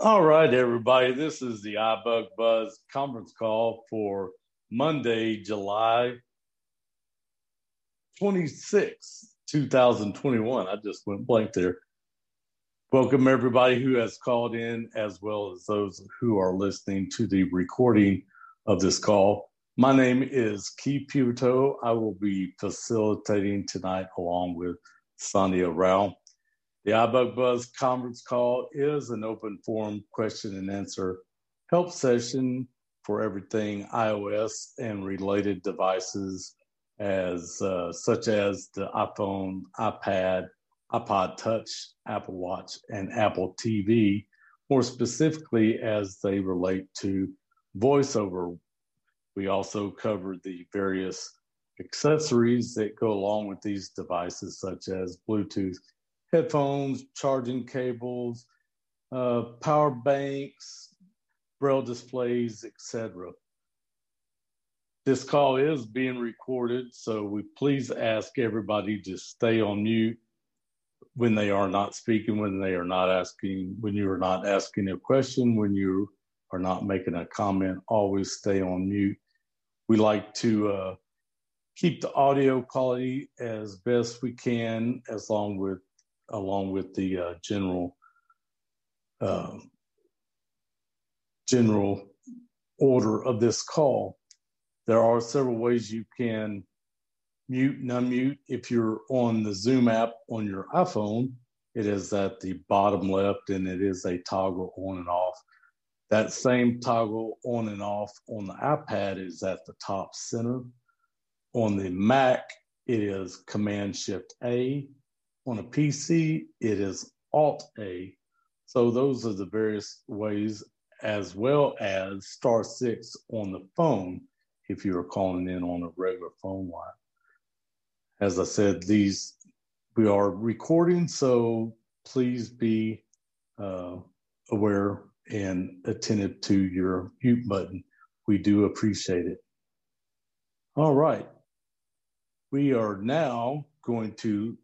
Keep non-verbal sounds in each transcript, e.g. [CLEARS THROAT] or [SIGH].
All right, everybody. This is the iBug Buzz conference call for Monday, July 26, 2021. I just went blank there. Welcome, everybody who has called in, as well as those who are listening to the recording of this call. My name is Keith Puto. I will be facilitating tonight along with Sandhya Rao. The iBug Buzz conference call is an open forum question and answer help session for everything iOS and related devices, as uh, such as the iPhone, iPad, iPod Touch, Apple Watch, and Apple TV, more specifically as they relate to voiceover. We also cover the various accessories that go along with these devices, such as Bluetooth headphones, charging cables, uh, power banks, braille displays, etc. This call is being recorded, so we please ask everybody to stay on mute when they are not speaking, when they are not asking, when you are not asking a question, when you are not making a comment, always stay on mute. We like to uh, keep the audio quality as best we can, as long with along with the uh, general uh, general order of this call. There are several ways you can mute and unmute. If you're on the Zoom app on your iPhone, it is at the bottom left and it is a toggle on and off. That same toggle on and off on the iPad is at the top center. On the Mac, it is Command Shift A. On a PC, it is Alt A. So those are the various ways, as well as star six on the phone if you are calling in on a regular phone line. As I said, these we are recording, so please be uh, aware and attentive to your mute button. We do appreciate it. All right. We are now going to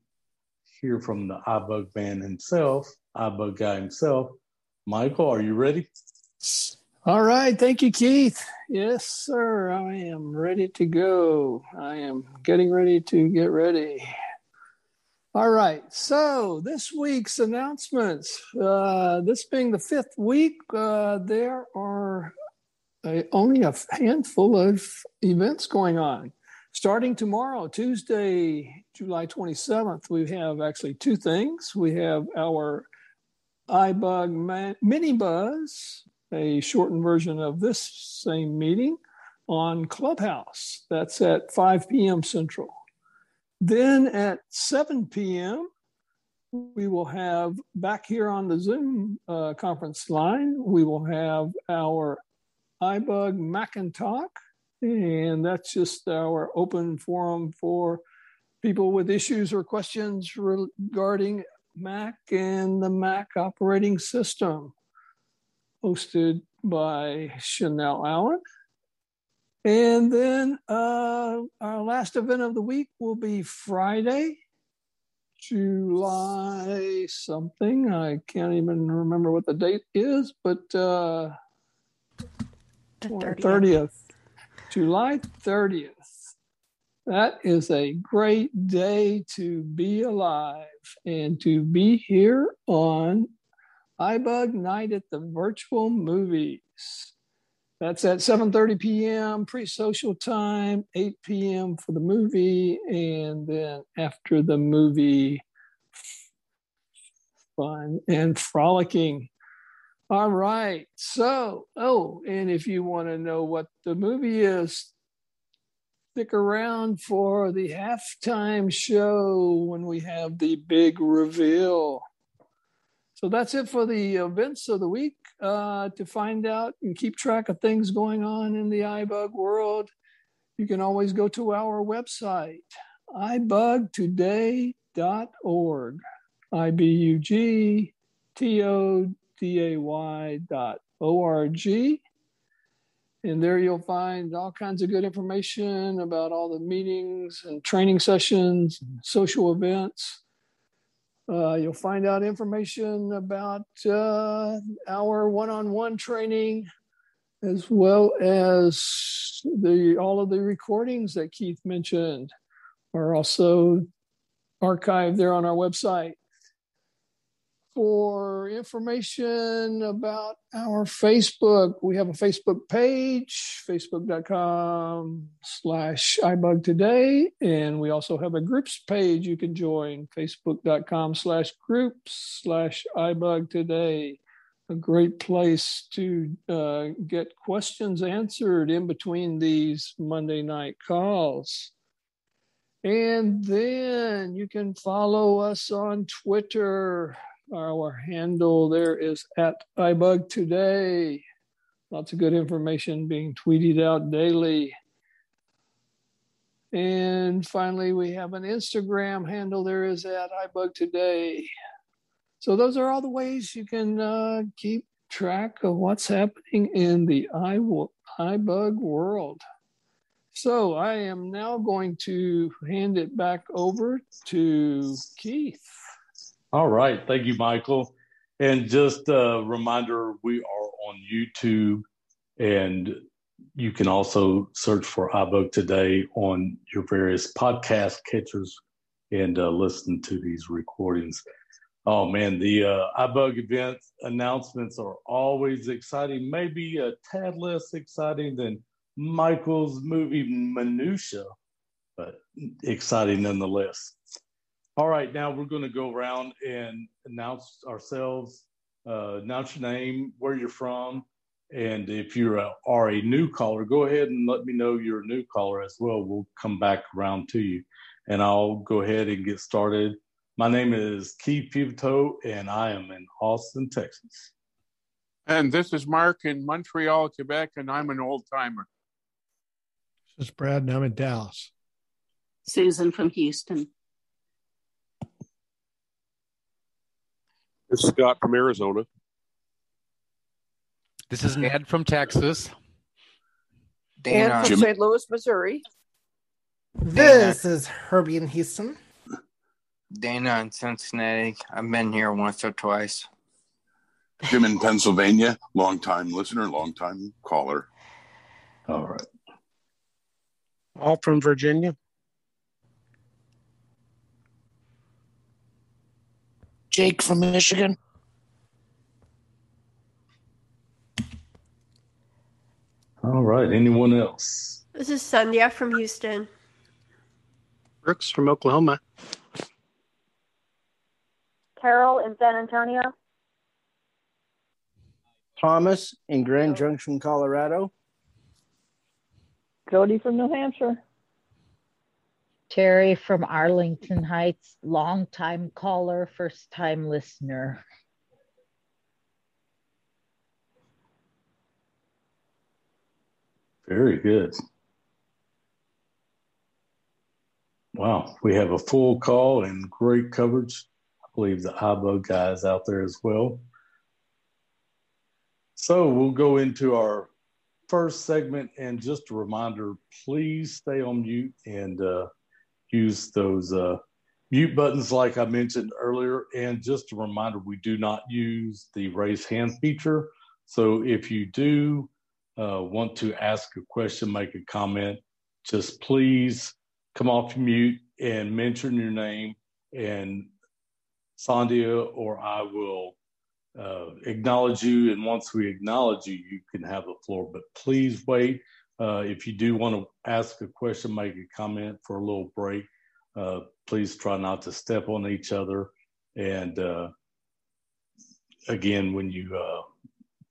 hear from the iBug man himself, iBug guy himself. Michael, are you ready? All right. Thank you, Keith. Yes, sir. I am ready to go. I am getting ready to get ready. All right. So this week's announcements. Uh, this being the fifth week, uh, there are a, only a handful of events going on. Starting tomorrow, Tuesday, July 27th, we have actually two things. We have our iBug Mini Buzz, a shortened version of this same meeting on Clubhouse. That's at 5 p.m. Central. Then at 7 p.m., we will have back here on the Zoom uh, conference line, we will have our iBug Mac and that's just our open forum for people with issues or questions regarding Mac and the Mac operating system, hosted by Chanel Allen. And then uh, our last event of the week will be Friday, July something. I can't even remember what the date is, but uh, 30th. 30th. July 30th. That is a great day to be alive and to be here on iBug Night at the Virtual Movies. That's at 7:30 p.m. pre-social time, 8 p.m. for the movie, and then after the movie, fun and frolicking. All right. So, oh, and if you want to know what the movie is, stick around for the halftime show when we have the big reveal. So that's it for the events of the week. Uh, to find out and keep track of things going on in the iBug world, you can always go to our website, ibugtoday.org. I B U G T O day.org. And there you'll find all kinds of good information about all the meetings and training sessions, and social events. Uh, you'll find out information about uh, our one-on-one training, as well as the all of the recordings that Keith mentioned are also archived there on our website for information about our Facebook, we have a Facebook page, facebook.com slash iBug today. And we also have a groups page you can join, facebook.com slash groups slash iBug today. A great place to uh, get questions answered in between these Monday night calls. And then you can follow us on Twitter our handle there is at iBug Today. Lots of good information being tweeted out daily. And finally, we have an Instagram handle there is at iBug Today. So those are all the ways you can uh, keep track of what's happening in the iBug world. So I am now going to hand it back over to Keith. All right. Thank you, Michael. And just a reminder we are on YouTube and you can also search for iBug Today on your various podcast catchers and uh, listen to these recordings. Oh man, the uh, iBug event announcements are always exciting, maybe a tad less exciting than Michael's movie Minutia, but exciting nonetheless. All right, now we're going to go around and announce ourselves, uh, announce your name, where you're from, and if you are a new caller, go ahead and let me know you're a new caller as well. We'll come back around to you, and I'll go ahead and get started. My name is Keith Pivito, and I am in Austin, Texas. And this is Mark in Montreal, Quebec, and I'm an old timer. This is Brad, and I'm in Dallas. Susan from Houston. This is Scott from Arizona. This is Ned from Texas. Dana from Jim. St. Louis, Missouri. This Dana. is Herbie in Houston. Dana in Cincinnati. I've been here once or twice. Jim in Pennsylvania, long time listener, long time caller. All right. All from Virginia. Jake from Michigan. All right. Anyone else? This is Sandhya from Houston. Brooks from Oklahoma. Carol in San Antonio. Thomas in Grand Junction, Colorado. Cody from New Hampshire. Terry from Arlington Heights, longtime caller, first time listener. Very good. Wow, we have a full call and great coverage. I believe the iBug guys out there as well. So we'll go into our first segment, and just a reminder: please stay on mute and uh, use those uh, mute buttons like I mentioned earlier. And just a reminder, we do not use the raise hand feature. So if you do uh, want to ask a question, make a comment, just please come off mute and mention your name and Sandhya or I will uh, acknowledge you. And once we acknowledge you, you can have the floor. But please wait uh, if you do want to ask a question, make a comment for a little break, uh, please try not to step on each other. And uh, again, when you uh,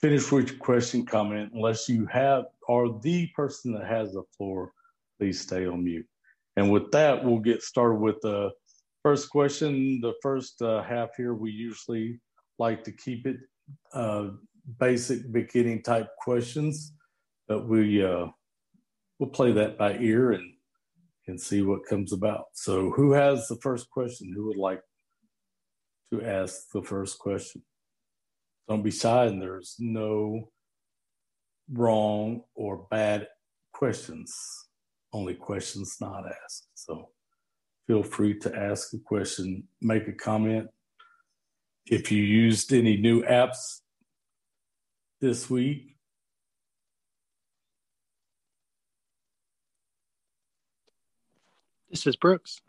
finish with your question, comment, unless you have are the person that has the floor, please stay on mute. And with that, we'll get started with the first question. The first uh, half here, we usually like to keep it basic beginning type questions but we uh, we'll play that by ear and and see what comes about. So, who has the first question? Who would like to ask the first question? Don't be shy, and there's no wrong or bad questions. Only questions not asked. So, feel free to ask a question, make a comment, if you used any new apps this week. This is Brooks.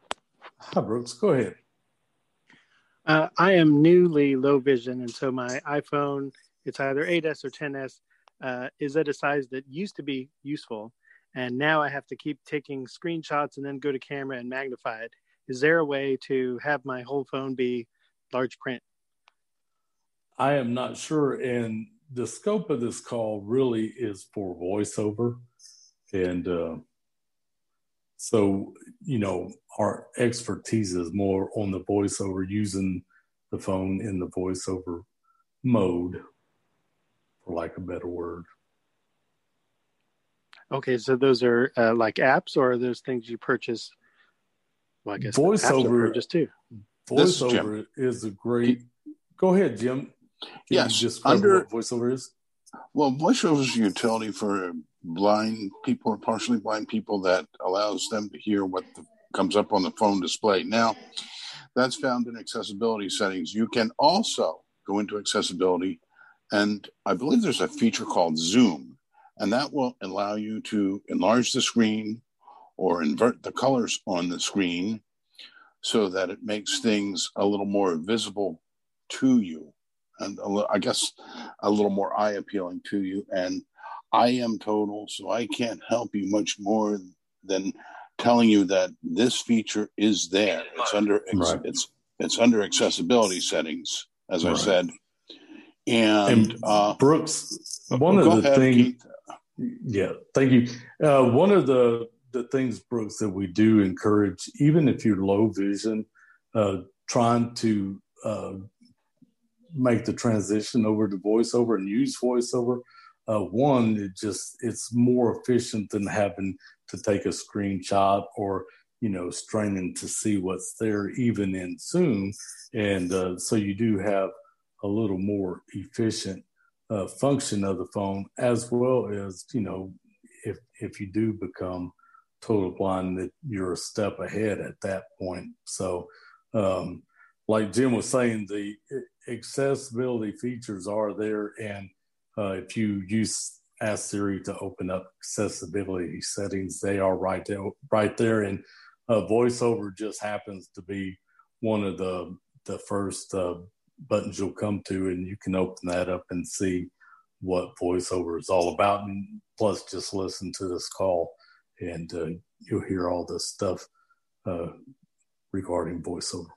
Hi, Brooks. Go ahead. Uh, I am newly low vision, and so my iPhone, it's either 8S or 10S, uh, is at a size that used to be useful. And now I have to keep taking screenshots and then go to camera and magnify it. Is there a way to have my whole phone be large print? I am not sure. And the scope of this call really is for voiceover. And uh, so, you know, our expertise is more on the voiceover, using the phone in the voiceover mode, for lack of a better word. Okay, so those are uh, like apps, or are those things you purchase? Well, I guess voiceover just too. Voiceover is a great. Go ahead, Jim. Can yes, just under voiceover is. Well, voiceover is a utility for blind people or partially blind people that allows them to hear what the, comes up on the phone display. Now, that's found in accessibility settings. You can also go into accessibility, and I believe there's a feature called Zoom, and that will allow you to enlarge the screen or invert the colors on the screen so that it makes things a little more visible to you and a, I guess a little more eye appealing to you. And I am total, so I can't help you much more than telling you that this feature is there. It's under right. it's it's under accessibility settings, as right. I said. And, and uh, Brooks, one of the things, yeah, thank you. Uh, one of the the things, Brooks, that we do encourage, even if you're low vision, uh, trying to uh, make the transition over to voiceover and use voiceover. Uh, one, it just it's more efficient than having to take a screenshot or you know straining to see what's there even in Zoom, and uh, so you do have a little more efficient uh, function of the phone as well as you know if if you do become total blind that you're a step ahead at that point. So. Um, like Jim was saying, the accessibility features are there, and uh, if you use Ask Siri to open up accessibility settings, they are right there. Right there, and uh, VoiceOver just happens to be one of the the first uh, buttons you'll come to, and you can open that up and see what VoiceOver is all about, and plus just listen to this call, and uh, you'll hear all this stuff uh, regarding VoiceOver.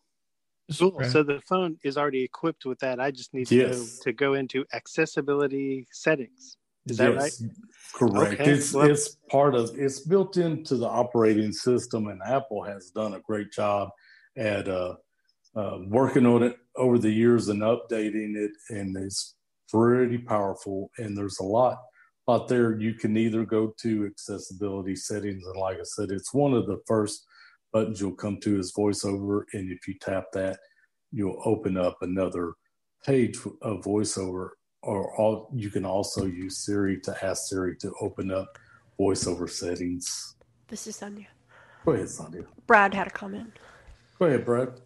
Cool. So the phone is already equipped with that. I just need to yes. go, to go into accessibility settings. Is that yes, right? Correct. Okay. It's well, it's part of it's built into the operating system, and Apple has done a great job at uh, uh, working on it over the years and updating it, and it's pretty powerful. And there's a lot out there. You can either go to accessibility settings, and like I said, it's one of the first buttons you'll come to is voiceover. And if you tap that, you'll open up another page of voiceover. Or all, you can also use Siri to ask Siri to open up voiceover settings. This is Sandhya. Go ahead, Sandhya. Brad had a comment. Go ahead, Brad.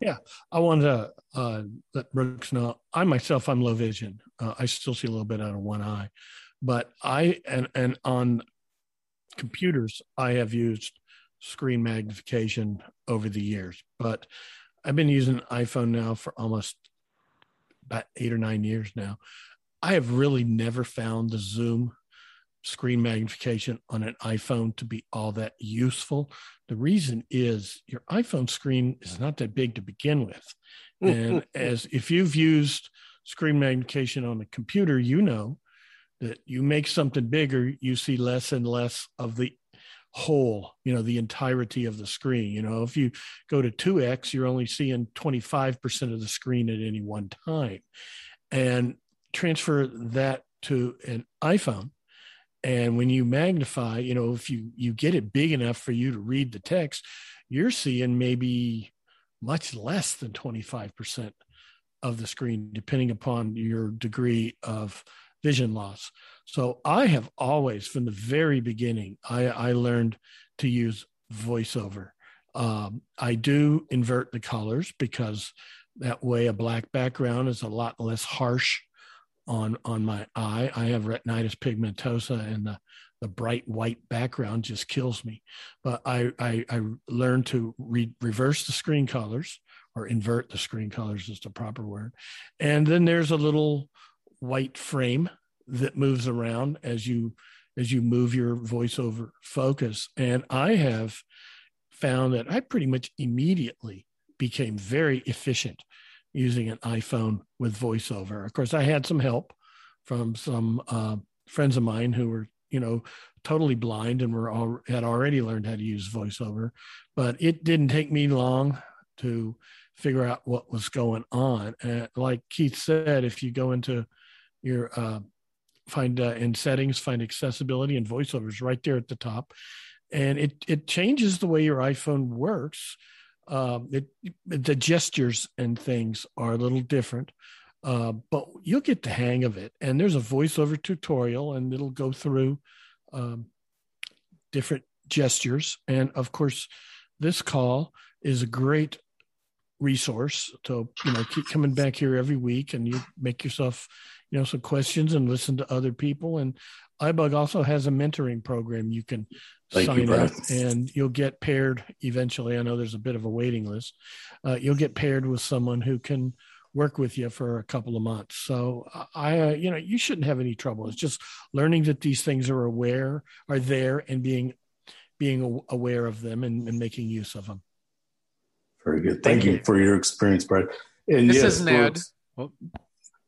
Yeah, I wanted to uh, let Brooks know. I myself, I'm low vision. Uh, I still see a little bit out of one eye, but I and and on computers, I have used screen magnification over the years, but I've been using iPhone now for almost about eight or nine years now. I have really never found the Zoom screen magnification on an iPhone to be all that useful. The reason is your iPhone screen is not that big to begin with. Mm-hmm. And as if you've used screen magnification on a computer, you know that you make something bigger, you see less and less of the whole, you know, the entirety of the screen. You know, if you go to 2x, you're only seeing 25% of the screen at any one time. And transfer that to an iPhone. And when you magnify, you know, if you you get it big enough for you to read the text, you're seeing maybe much less than 25% of the screen, depending upon your degree of vision loss. So I have always, from the very beginning, I, I learned to use voiceover. Um, I do invert the colors because That way, a black background is a lot less harsh on on my eye. I have retinitis pigmentosa, and the the bright white background just kills me. But I I, I learned to re- reverse the screen colors or invert the screen colors is the proper word. And then there's a little white frame that moves around as you as you move your voiceover focus. And I have found that I pretty much immediately became very efficient using an iPhone with voiceover. Of course, I had some help from some uh, friends of mine who were, you know, totally blind and were all had already learned how to use voiceover. But it didn't take me long to figure out what was going on. And like Keith said, if you go into your uh, find uh, in settings, find accessibility and voiceovers right there at the top, and it it changes the way your iPhone works. Um, it the gestures and things are a little different, uh, but you'll get the hang of it. And there's a voiceover tutorial, and it'll go through um, different gestures. And of course, this call is a great resource to you know keep coming back here every week and you make yourself you know some questions and listen to other people and ibug also has a mentoring program you can Thank sign you, up and you'll get paired eventually i know there's a bit of a waiting list uh, you'll get paired with someone who can work with you for a couple of months so i uh, you know you shouldn't have any trouble it's just learning that these things are aware are there and being being aware of them and, and making use of them very good. Thank, Thank you. you. for your experience, Brad. And this yes, is Ned. Well,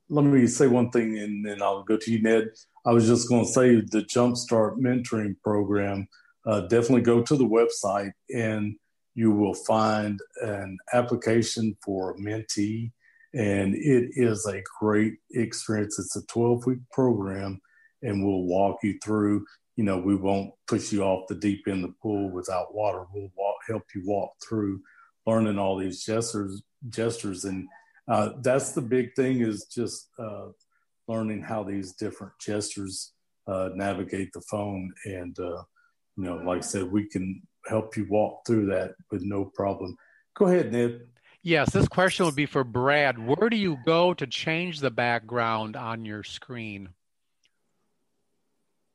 let me say one thing and then I'll go to you, Ned. I was just going to say the Jumpstart mentoring program, uh, definitely go to the website and you will find an application for a mentee. And it is a great experience. It's a 12 week program and we'll walk you through. You know, we won't push you off the deep end of the pool without water. We'll walk, help you walk through learning all these gestures gestures and uh, that's the big thing is just uh, learning how these different gestures uh, navigate the phone and uh, you know like i said we can help you walk through that with no problem go ahead ned yes this question would be for brad where do you go to change the background on your screen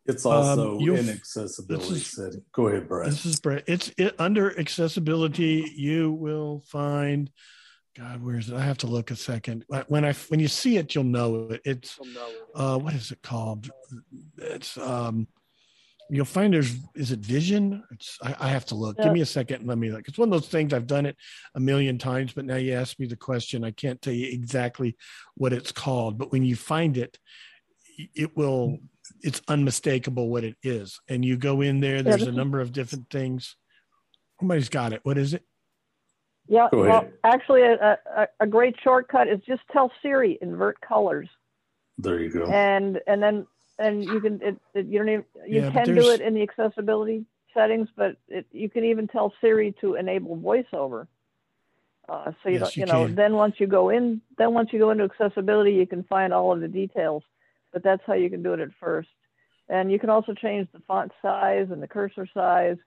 it's also um, in accessibility is, setting. Go ahead, Brad. This is Brad. It's it, under accessibility. You will find. God, where's it? I have to look a second. When I when you see it, you'll know it. It's uh, what is it called? It's um, you'll find there's is it Vision? It's I, I have to look. Yeah. Give me a second and let me look. It's one of those things I've done it a million times, but now you ask me the question, I can't tell you exactly what it's called. But when you find it, it will it's unmistakable what it is. And you go in there, there's a number of different things. Somebody's got it. What is it? Yeah, well, actually, a, a, a, great shortcut is just tell Siri invert colors. There you go. And and then and you can it, it you don't even you yeah, can do it in the accessibility settings, but it, you can even tell Siri to enable voiceover. Uh, so you yes, you, you know can. then once you go in then once you go into accessibility, you can find all of the details but that's how you can do it at first. And you can also change the font size and the cursor size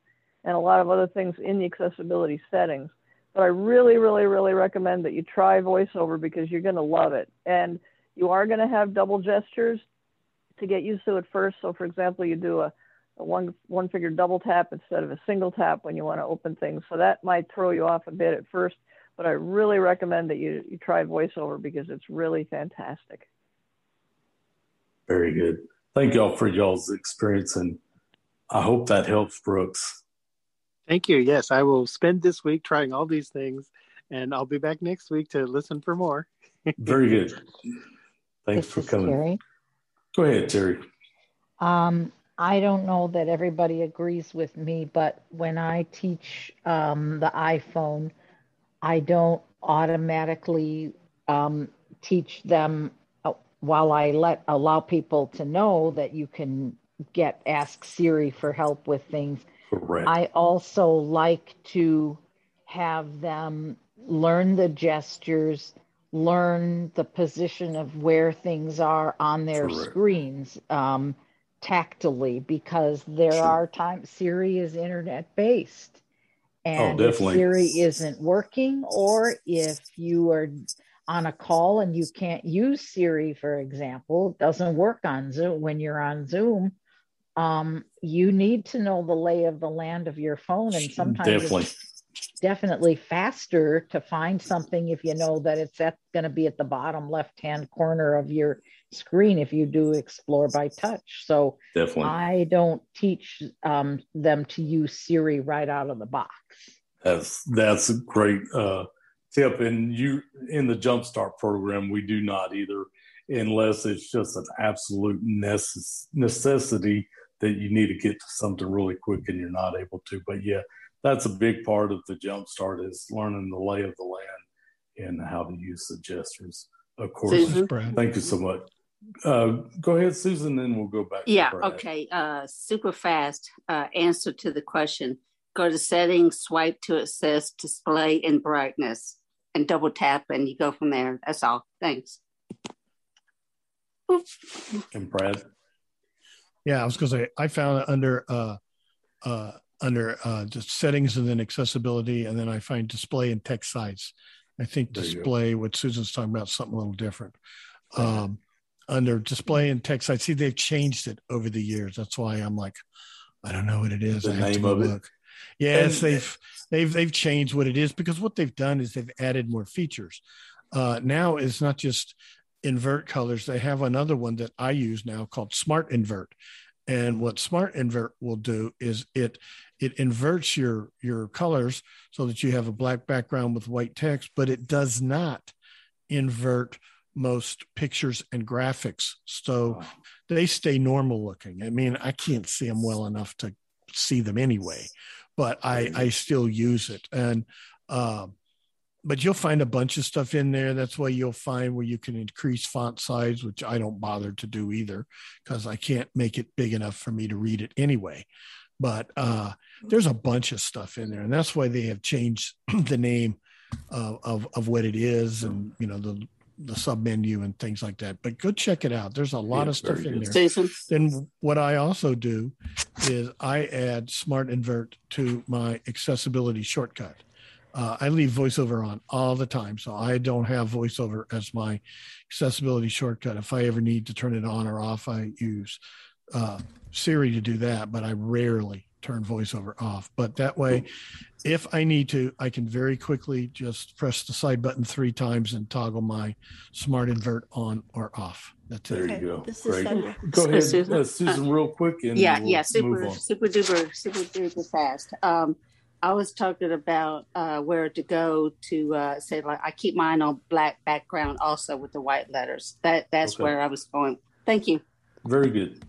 and a lot of other things in the accessibility settings. But I really, really, really recommend that you try VoiceOver because you're going to love it. And you are going to have double gestures to get used to it first. So, for example, you do a, a one one finger double tap instead of a single tap when you want to open things. So that might throw you off a bit at first. But I really recommend that you, you try VoiceOver because it's really fantastic. Very good. Thank y'all for y'all's experience, and I hope that helps, Brooks. Thank you. Yes, I will spend this week trying all these things, and I'll be back next week to listen for more. [LAUGHS] Very good. Thanks this for coming. Terry. Go ahead, Terry. Um, I don't know that everybody agrees with me, but when I teach um, the iPhone, I don't automatically um, teach them while I let allow people to know that you can get ask Siri for help with things, Correct. I also like to have them learn the gestures, learn the position of where things are on their Correct. screens um, tactily, because there sure. are times Siri is internet based. Oh, and oh, if Siri isn't working, or if you are on a call and you can't use Siri, for example, it doesn't work on Zoom when you're on Zoom. Um, you need to know the lay of the land of your phone, and sometimes Definitely. it's definitely faster to find something if you know that it's going to be at the bottom left hand corner of your screen if you do explore by touch. So Definitely. I don't teach um, them to use Siri right out of the box. That's that's a great uh, tip. And you in the Jumpstart program, we do not either, unless it's just an absolute necess- necessity that you need to get to something really quick and you're not able to. But yeah, that's a big part of the Jumpstart is learning the lay of the land and how to use the gestures. Of course, Susan? thank you so much. Uh, go ahead, Susan, then we'll go back. Yeah, to okay. Uh, super fast uh, answer to the question. Go to settings, swipe to access display and brightness, and double tap, and you go from there. That's all. Thanks. And Brad. Yeah, I was going to say I found it under uh, uh, under uh, just settings and then accessibility, and then I find display and text size. I think There display, what Susan's talking about, something a little different. Um, under display and text size, see they've changed it over the years. That's why I'm like, I don't know what it is. The I name of it? Yes, And- they've they've they've changed what it is because what they've done is they've added more features. Uh, now it's not just invert colors. They have another one that I use now called Smart Invert. And what Smart Invert will do is it it inverts your your colors so that you have a black background with white text, but it does not invert most pictures and graphics. So they stay normal looking. I mean, I can't see them well enough to see them anyway, but I I still use it and. Um, but you'll find a bunch of stuff in there. That's why you'll find where you can increase font size, which I don't bother to do either because I can't make it big enough for me to read it anyway. But uh, there's a bunch of stuff in there, and that's why they have changed [CLEARS THROAT] the name of, of of what it is, and you know the the sub menu and things like that. But go check it out. There's a lot Yeah, of stuff in good. there. Susan? Then what I also do is I add Smart Invert to my accessibility shortcut. Uh, I leave voiceover on all the time, so I don't have voiceover as my accessibility shortcut. If I ever need to turn it on or off, I use uh, Siri to do that, but I rarely turn voiceover off. But that way, if I need to, I can very quickly just press the side button three times and toggle my smart invert on or off. That's There it. you go. This is Great. Sandhya. Go ahead, Susan. uh, Susan, real quick, and yeah, we'll yeah, super, super duper, super duper fast. Um, I was talking about uh, where to go to uh, say like I keep mine on black background also with the white letters. That that's Okay. where I was going. Thank you. Very good.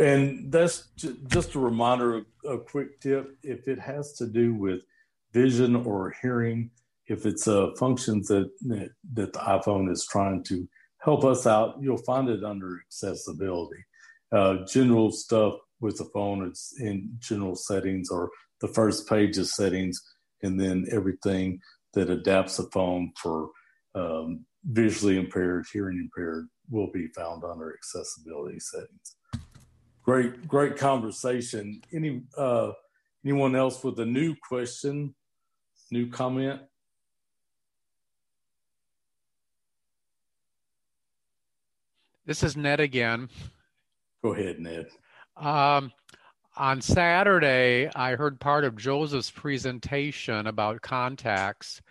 And that's ju- just a reminder, a quick tip. If it has to do with vision or hearing, if it's uh, functions that, that that the iPhone is trying to help us out, you'll find it under accessibility. Uh, general stuff with the phone, it's in general settings or the first page of settings, and then everything that adapts the phone for um, visually impaired, hearing impaired will be found under accessibility settings. Great, great conversation. Any uh, anyone else with a new question, new comment? This is Ned again. Go ahead, Ned. Um, on Saturday, I heard part of Joseph's presentation about contacts,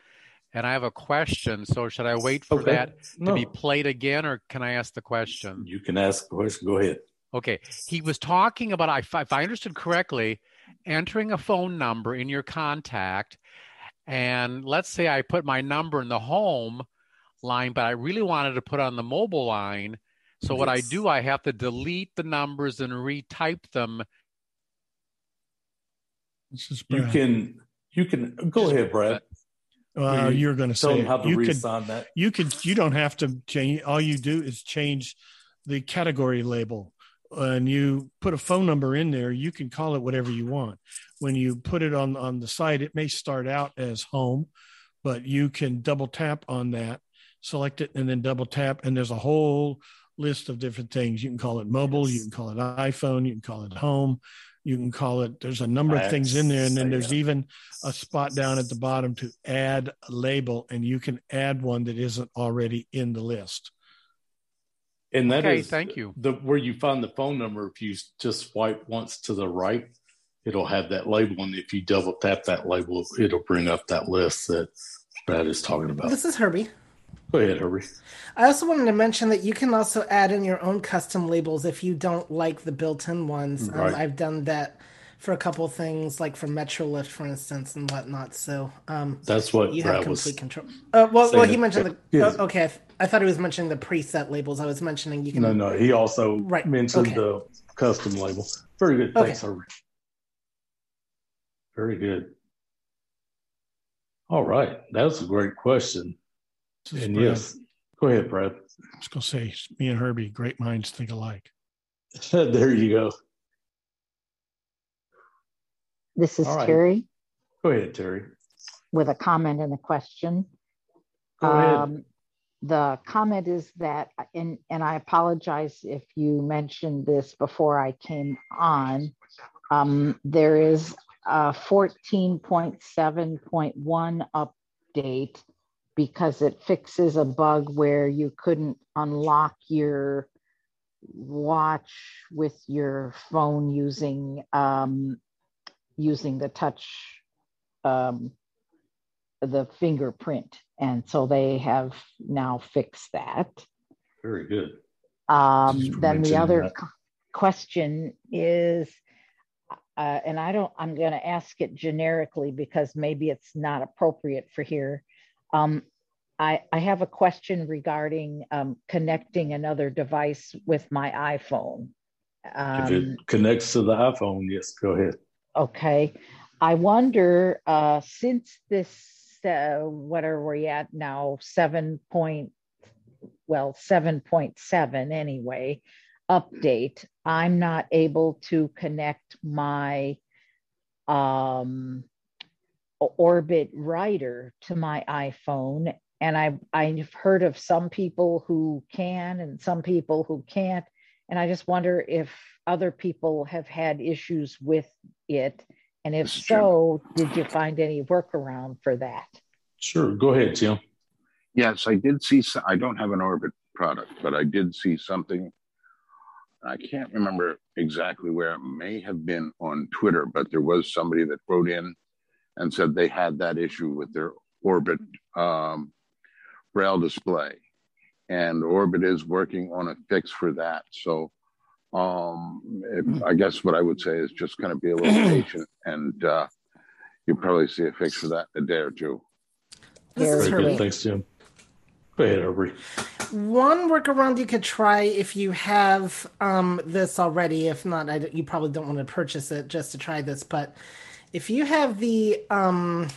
and I have a question. So, should I wait for Okay. that to be played again, or can I ask the question? You can ask a question. Go ahead. Okay. He was talking about, if I understood correctly, entering a phone number in your contact. And let's say I put my number in the home line, but I really wanted to put on the mobile line. So what I do, I have to delete the numbers and retype them. This is You can you can go ahead, Brad. Well, You- you're going to say them how to you could that. you could you don't have to change. All you do is change the category label, and you put a phone number in there. You can call it whatever you want. When you put it on on the site, it may start out as home, but you can double tap on that, select it, and then double tap, and there's a whole list of different things. You can call it mobile, you can call it iPhone, you can call it home, you can call it. There's a number of things in there, and then there's even a spot down at the bottom to add a label, and you can add one that isn't already in the list. And that okay, is thank you. The where you find the phone number. If you just swipe once to the right, it'll have that label, and if you double tap that label, it'll bring up that list that Brad is talking about. This is Herbie. Go ahead, Herbie. I also wanted to mention that you can also add in your own custom labels if you don't like the built-in ones. Um, right. Um, I've done that for a couple things, like for MetroLift, for instance, and whatnot. So um, that's what you Brad have complete control. Uh, well, well, he mentioned the. Yes. Oh, okay, I thought he was mentioning the preset labels. I was mentioning you can. No, no, he also right. mentioned okay. the custom label. Very good. Thanks, okay. Herbie. Very good. All right, that's a great question. And Brad. yes, go ahead, Brad. I was going to say, me and Herbie, great minds think alike. [LAUGHS] there you go. This is right. Terry. Go ahead, Terry. With a comment and a question. Go ahead. Um, the comment is that, and, and I apologize if you mentioned this before I came on. Um, there is a 14.7.1 update because it fixes a bug where you couldn't unlock your watch with your phone using um, using the touch um, the fingerprint. And so they have now fixed that. Very good. Um, then the other question is uh, and i don't i'm going to ask it generically because maybe it's not appropriate for here um, I, I have a question regarding um, connecting another device with my iPhone. Um, if it connects to the iPhone, yes, go ahead. Okay. I wonder, uh, since this, uh, what are we at now? Seven point, well, 7.7 anyway, update. I'm not able to connect my um, Orbit writer to my iPhone. And I, I've heard of some people who can and some people who can't. And I just wonder if other people have had issues with it. And if so, did you find any workaround for that? Sure. Go ahead, Tim. Yes, I did see. I don't have an Orbit product, but I did see something. I can't remember exactly where it may have been on Twitter, but there was somebody that wrote in and said they had that issue with their Orbit um, Braille display, and Orbit is working on a fix for that. So, um, it, I guess what I would say is just kind of be a little [CLEARS THROAT] patient, and uh, you'll probably see a fix for that in a day or two. Very good. Thanks, Jim. Go ahead, Aubrey. One workaround you could try if you have um, this already. If not, I, you probably don't want to purchase it just to try this. But if you have the um,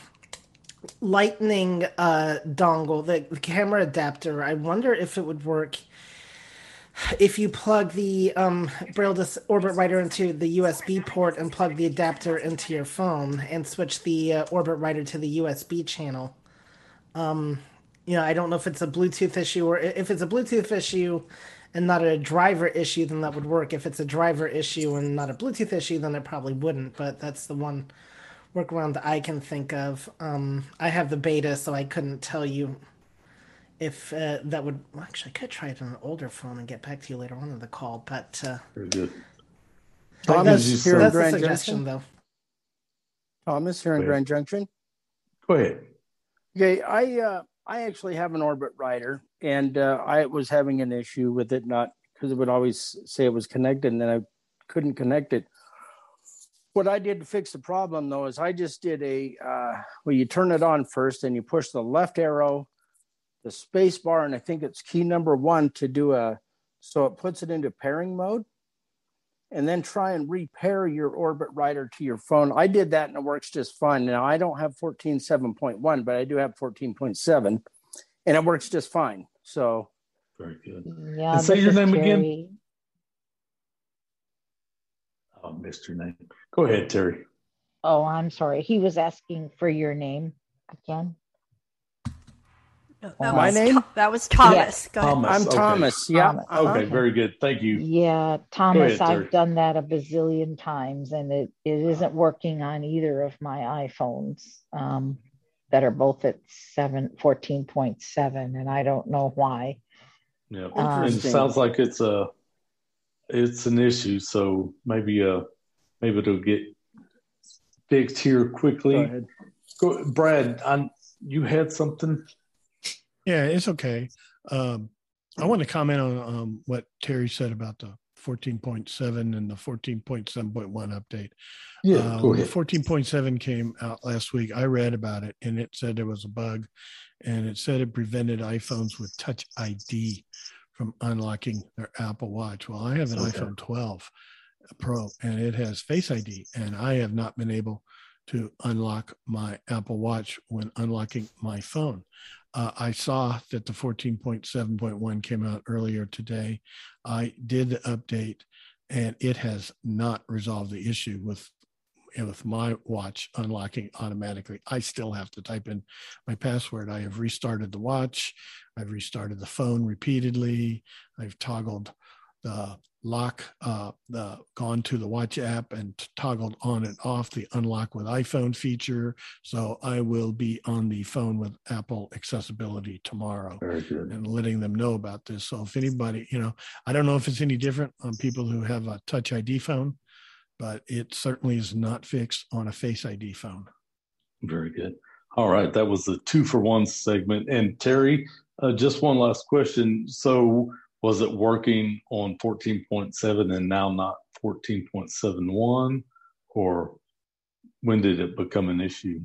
lightning uh, dongle, the, camera adapter, I wonder if it would work if you plug the um, Braille Dis- Orbit Writer into the USB port and plug the adapter into your phone and switch the uh, Orbit Writer to the USB channel. Um, you know, I don't know if it's a Bluetooth issue or if it's a Bluetooth issue and not a driver issue, then that would work. If it's a driver issue and not a Bluetooth issue, then it probably wouldn't. But that's the one workaround that I can think of. Um, I have the beta, so I couldn't tell you if uh, that would. Well, actually, I could try it on an older phone and get back to you later on in the call. But uh, very good. Thomas here in Grand Junction, though. Thomas here in Grand Junction. Go ahead. Okay, I uh, I actually have an Orbit Writer, and uh, I was having an issue with it, not because it would always say it was connected, and then I couldn't connect it. What I did to fix the problem though is I just did a uh, well, you turn it on first, and you push the left arrow, the space bar, and I think it's key number one to do a so it puts it into pairing mode, and then try and repair your Orbit Writer to your phone. I did that and it works just fine. Now I don't have 14.7.1, but I do have 14.7, and it works just fine. So very good. Yeah. And say your name again. Oh, missed your name. Go ahead, Terry. Oh, I'm sorry. He was asking for your name again. that My was name? Tho- that was Thomas. Go ahead. Thomas. I'm okay. Thomas. Yeah. Thomas. uh-huh. Okay, very good. Thank you. Yeah, Thomas, ahead, I've done that a bazillion times and it, it isn't working on either of my iPhones um, that are both at 7, 14.7, and I don't know why. Yeah, Um, and it sounds like it's a it's an issue. So maybe uh maybe it'll get fixed here quickly. Go quickly. ahead. Go, Brad. I, you had something. Yeah, it's okay. Um, I want to comment on um, what Terry said about the 14.7 and the 14.7.1 update. Yeah, Uh, go when the ahead. 14.7 came out last week. I read about it and it said there was a bug and it said it prevented iPhones with Touch ID from unlocking their Apple Watch. Well, I have an Okay. iPhone 12 Pro and it has Face ID and I have not been able to unlock my Apple Watch when unlocking my phone. Uh, I saw that the 14.7.1 came out earlier today. I did the update and it has not resolved the issue with with my watch unlocking automatically. I still have to type in my password. I have restarted the watch. I've restarted the phone repeatedly. I've toggled the lock, uh, the gone to the watch app and toggled on and off the unlock with iPhone feature. So I will be on the phone with Apple accessibility tomorrow and letting them know about this. So if anybody, you know, I don't know if it's any different on people who have a Touch ID phone, but it certainly is not fixed on a Face ID phone. Very good. All right, that was the two for one segment. And Terry, uh, just one last question. So, was it working on 14.7 and now not 14.71, or when did it become an issue?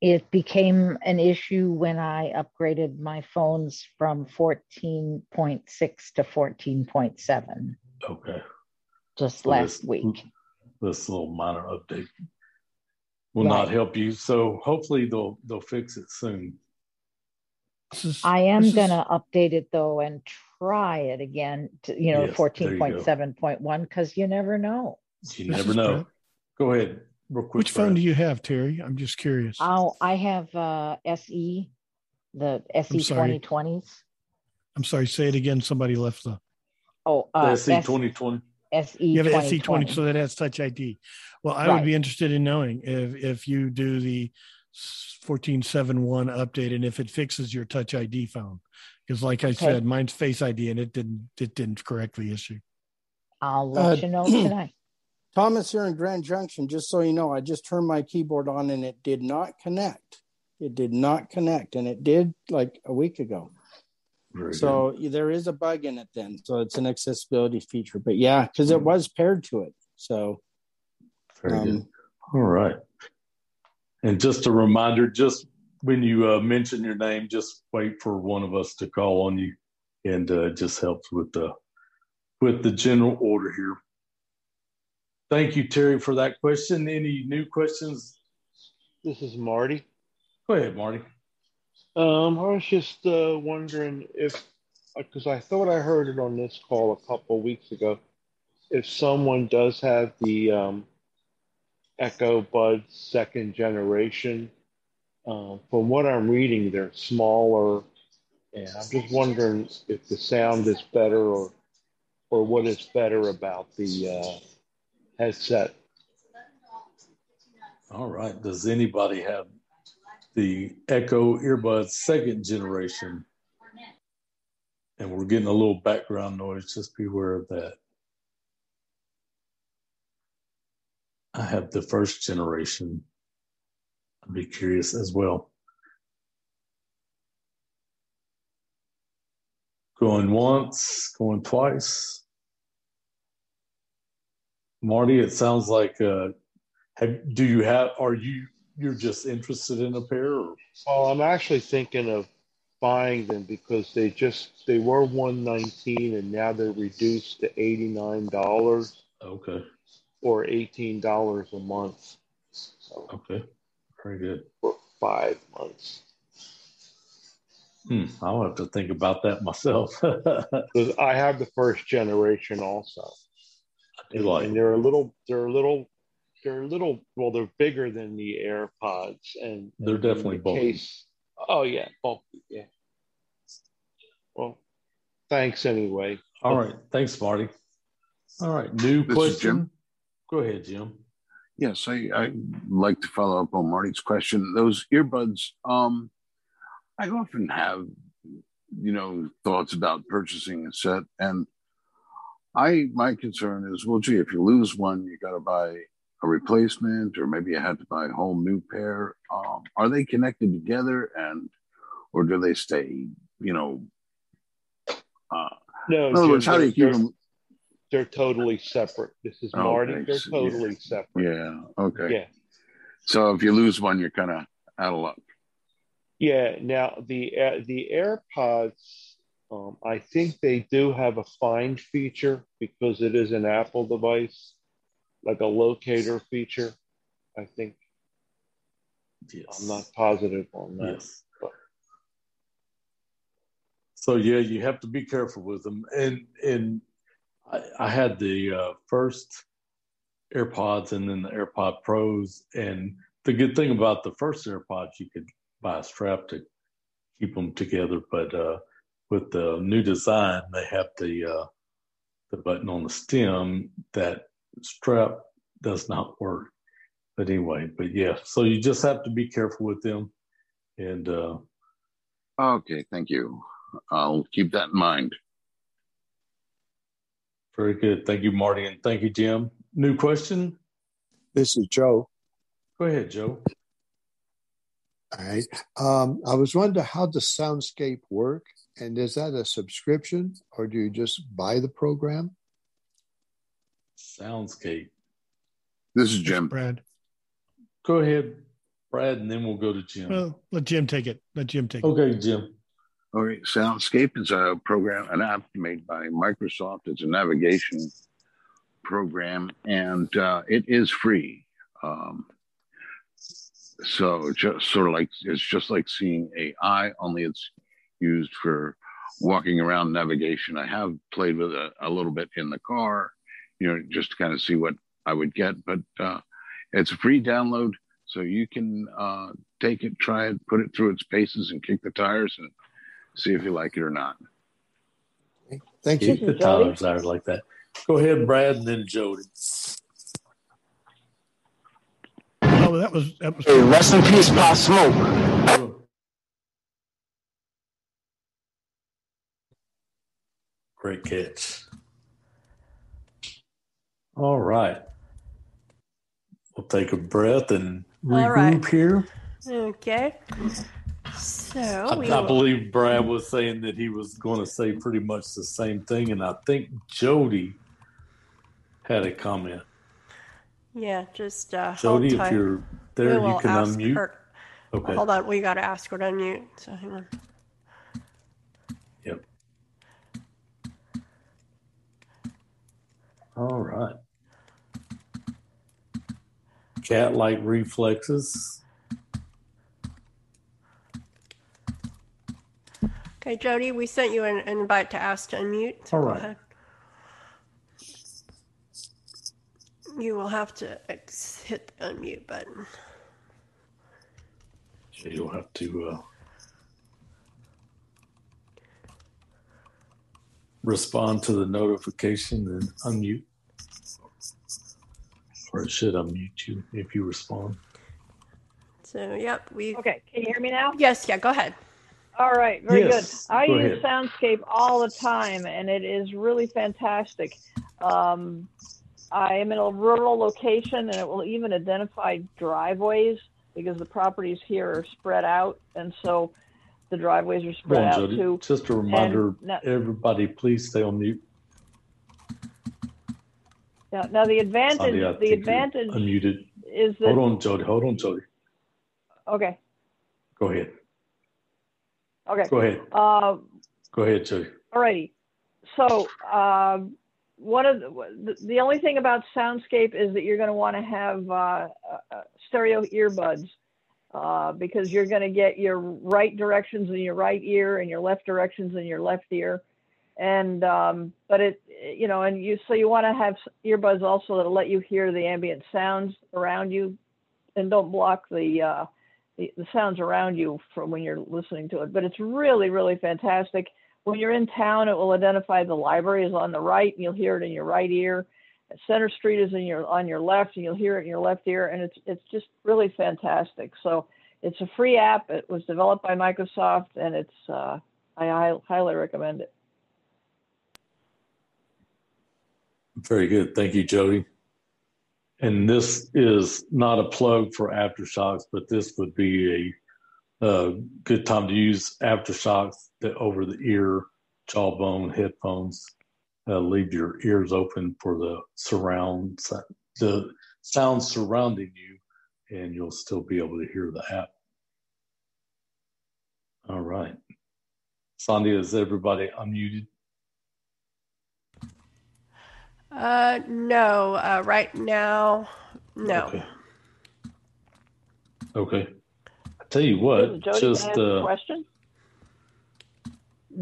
It became an issue when I upgraded my phones from 14.6 to 14.7 Okay, just So last this- week. this little minor update will not help you. So, hopefully, they'll they'll fix it soon. Is, I am gonna update it though and try it again to, you know, Yes, there fourteen you point go. seven point one, because you never know. You This never know. Brett. Go ahead, real quick. Which phone Brad. do you have, Terry? I'm just curious. Oh, I have uh SE, the SE sorry. twenty twenties. I'm sorry, say it again. Somebody left the. Oh, The uh, SE 2020. SE You have an SE20, so that has Touch ID. Well, I would be interested in knowing if if you do the 1471 update and if it fixes your Touch ID phone, because like I Okay. said, mine's Face ID and it didn't it didn't correctly issue. I'll let Uh, you know [CLEARS THROAT] tonight. Thomas here in Grand Junction, just so you know, I just turned my keyboard on and it did not connect. It did not connect, and it did like a week ago. Very good. So there is a bug in it then. So it's an accessibility feature. But yeah, because it was paired to it. So Very um, good. All right. And just a reminder, just when you uh, mention your name, just wait for one of us to call on you, and uh, it just helps with the with the general order here. Thank you, Terry, for that question. Any new questions? This is Marty. Go ahead, Marty. Um, I was just uh, wondering if, because I thought I heard it on this call a couple of weeks ago, if someone does have the um, Echo Buds second generation, uh, from what I'm reading, they're smaller, and I'm just wondering if the sound is better or or what is better about the uh, headset. All right. Does anybody have the Echo earbuds second generation? And we're getting a little background noise. Just be aware of that. I have the first generation. I'd be curious as well. Going once, going twice. Marty, it sounds like uh, have do you have are you you're just interested in a pair or Well, I'm actually thinking of buying them because they just they were 119 and now they're reduced to $89 okay or $18 a month. So okay very good for five months. hmm, i'll have to think about that myself [LAUGHS] Because I have the first generation also. And, like and they're a little they're a little they're a little well they're bigger than the AirPods and They're and definitely the bulky. case. Oh yeah, bulky, yeah. Well, thanks anyway. All right. Thanks, Marty. All right. New This question. Jim. Go ahead, Jim. Yes, I, I like to follow up on Marty's question. Those earbuds, um, I often have, you know, thoughts about purchasing a set, and I my concern is, well, gee, if you lose one, you got to buy a replacement, or maybe you had to buy a whole new pair. Um, are they connected together, and or do they stay, you know? Uh, No, in other words, how do you keep them? They're totally separate. This is Oh, Marty. okay. They're totally yeah. separate. Yeah. Okay. Yeah. So if you lose one, you're kind of out of luck. Yeah. Now the uh, the AirPods, um, I think they do have a find feature because it is an Apple device, like a locator feature. I think. Yes. I'm not positive on that. Yes. So yeah, you have to be careful with them. And and I, I had the uh, first AirPods and then the AirPod Pros. And the good thing about the first AirPods, you could buy a strap to keep them together. But uh, with the new design, they have the uh, the button on the stem. That strap does not work. But anyway, but yeah, so you just have to be careful with them. And uh, Okay, thank you. I'll keep that in mind. Very good. Thank you, Marty, and thank you, Jim. New question? This is Joe. Go ahead, Joe. All right. Um, I was wondering how does Soundscape work, and is that a subscription, or do you just buy the program? Soundscape. This is Jim. Brad. Go ahead, Brad, and then we'll go to Jim. Well, let Jim take it. Let Jim take it. Okay, Jim. All right, Soundscape is a program, an app made by Microsoft. It's a navigation program, and uh, it is free. Um, so just sort of like it's just like seeing AI, only it's used for walking around navigation. I have played with it a, little bit in the car, you know, just to kind of see what I would get. But uh, it's a free download, so you can uh, take it, try it, put it through its paces, and kick the tires, and see if you like it or not. Thank you. Keep the tires out like that. Go ahead, Brad, and then Jody. Oh, that was that was. Hey, rest in peace, Pop Smoke. Great catch. All right. We'll take a breath and regroup All right. here. Okay. So I, I believe Brad was saying that he was going to say pretty much the same thing, and I think Jody had a comment. yeah, just uh, Jody, hold if you're there, you can unmute. her- Okay. Hold on, we got to ask her to unmute. So hang on. Yep. All right. Cat like reflexes. Okay, Jody, we sent you an, an invite to ask to unmute. So All go right. ahead. You will have to ex- hit the unmute button. So you'll have to uh, respond to the notification and unmute. Or it should unmute you if you respond. So, yep, we. Okay, can you hear me now? Yes, yeah, go ahead. All right, very Yes, good. I go use ahead. Soundscape all the time, and it is really fantastic. Um, I am in a rural location, and it will even identify driveways because the properties here are spread out, and so the driveways are spread on, out Jody. too. Just a reminder, now- everybody, please stay on mute. Now, now the advantage, Sandhya, I the think you're advantage Unmuted. is that Hold on, Jody. Hold on, Jody. okay, Go ahead. Okay. Go ahead. Uh, Go ahead, Jody. Alrighty. So um, one of the, the only thing about Soundscape is that you're going to want to have uh, uh, uh, stereo earbuds uh, because you're going to get your right directions in your right ear and your left directions in your left ear. And um, but it you know and you so you want to have earbuds also that'll let you hear the ambient sounds around you and don't block the uh, the, sounds around you from when you're listening to it. But it's really really fantastic when you're in town, it will identify the library is on the right, and you'll hear it in your right ear. Center Street is in your on your left, and you'll hear it in your left ear, and it's it's just really fantastic. So it's a free app. It was developed by Microsoft, and it's uh, I, I highly recommend it. Very good, thank you, Jody. And this is not a plug for AfterShokz, but this would be a, a good time to use AfterShokz over the ear jawbone headphones. Uh, leave your ears open for the surround the sounds surrounding you, and you'll still be able to hear the app. All right. Sandhya, is everybody unmuted? Uh, no. Uh, right now, no. Okay. okay. I tell you what, Jody, just uh, question.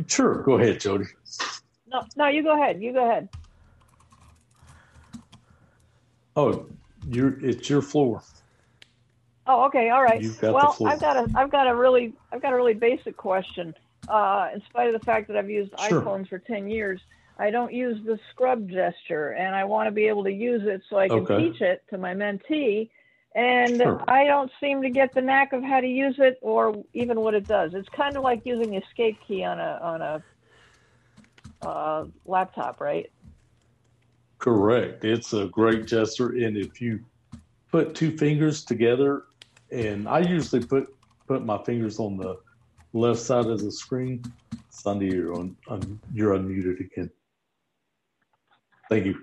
Sure, go ahead, Jody. No, no, you go ahead. You go ahead. Oh, you're it's your floor. Oh, okay, all right. You've got well, the floor. I've got a I've got a really I've got a really basic question. Uh, in spite of the fact that I've used Sure. iPhones for ten years, I don't use the scrub gesture, and I want to be able to use it so I can Okay. teach it to my mentee. And Sure. I don't seem to get the knack of how to use it or even what it does. It's kind of like using the escape key on a on a uh, laptop, right? Correct. It's a great gesture, and if you put two fingers together, and I usually put put my fingers on the left side of the screen. Sandhya, you're on, un, you're unmuted again. Thank you.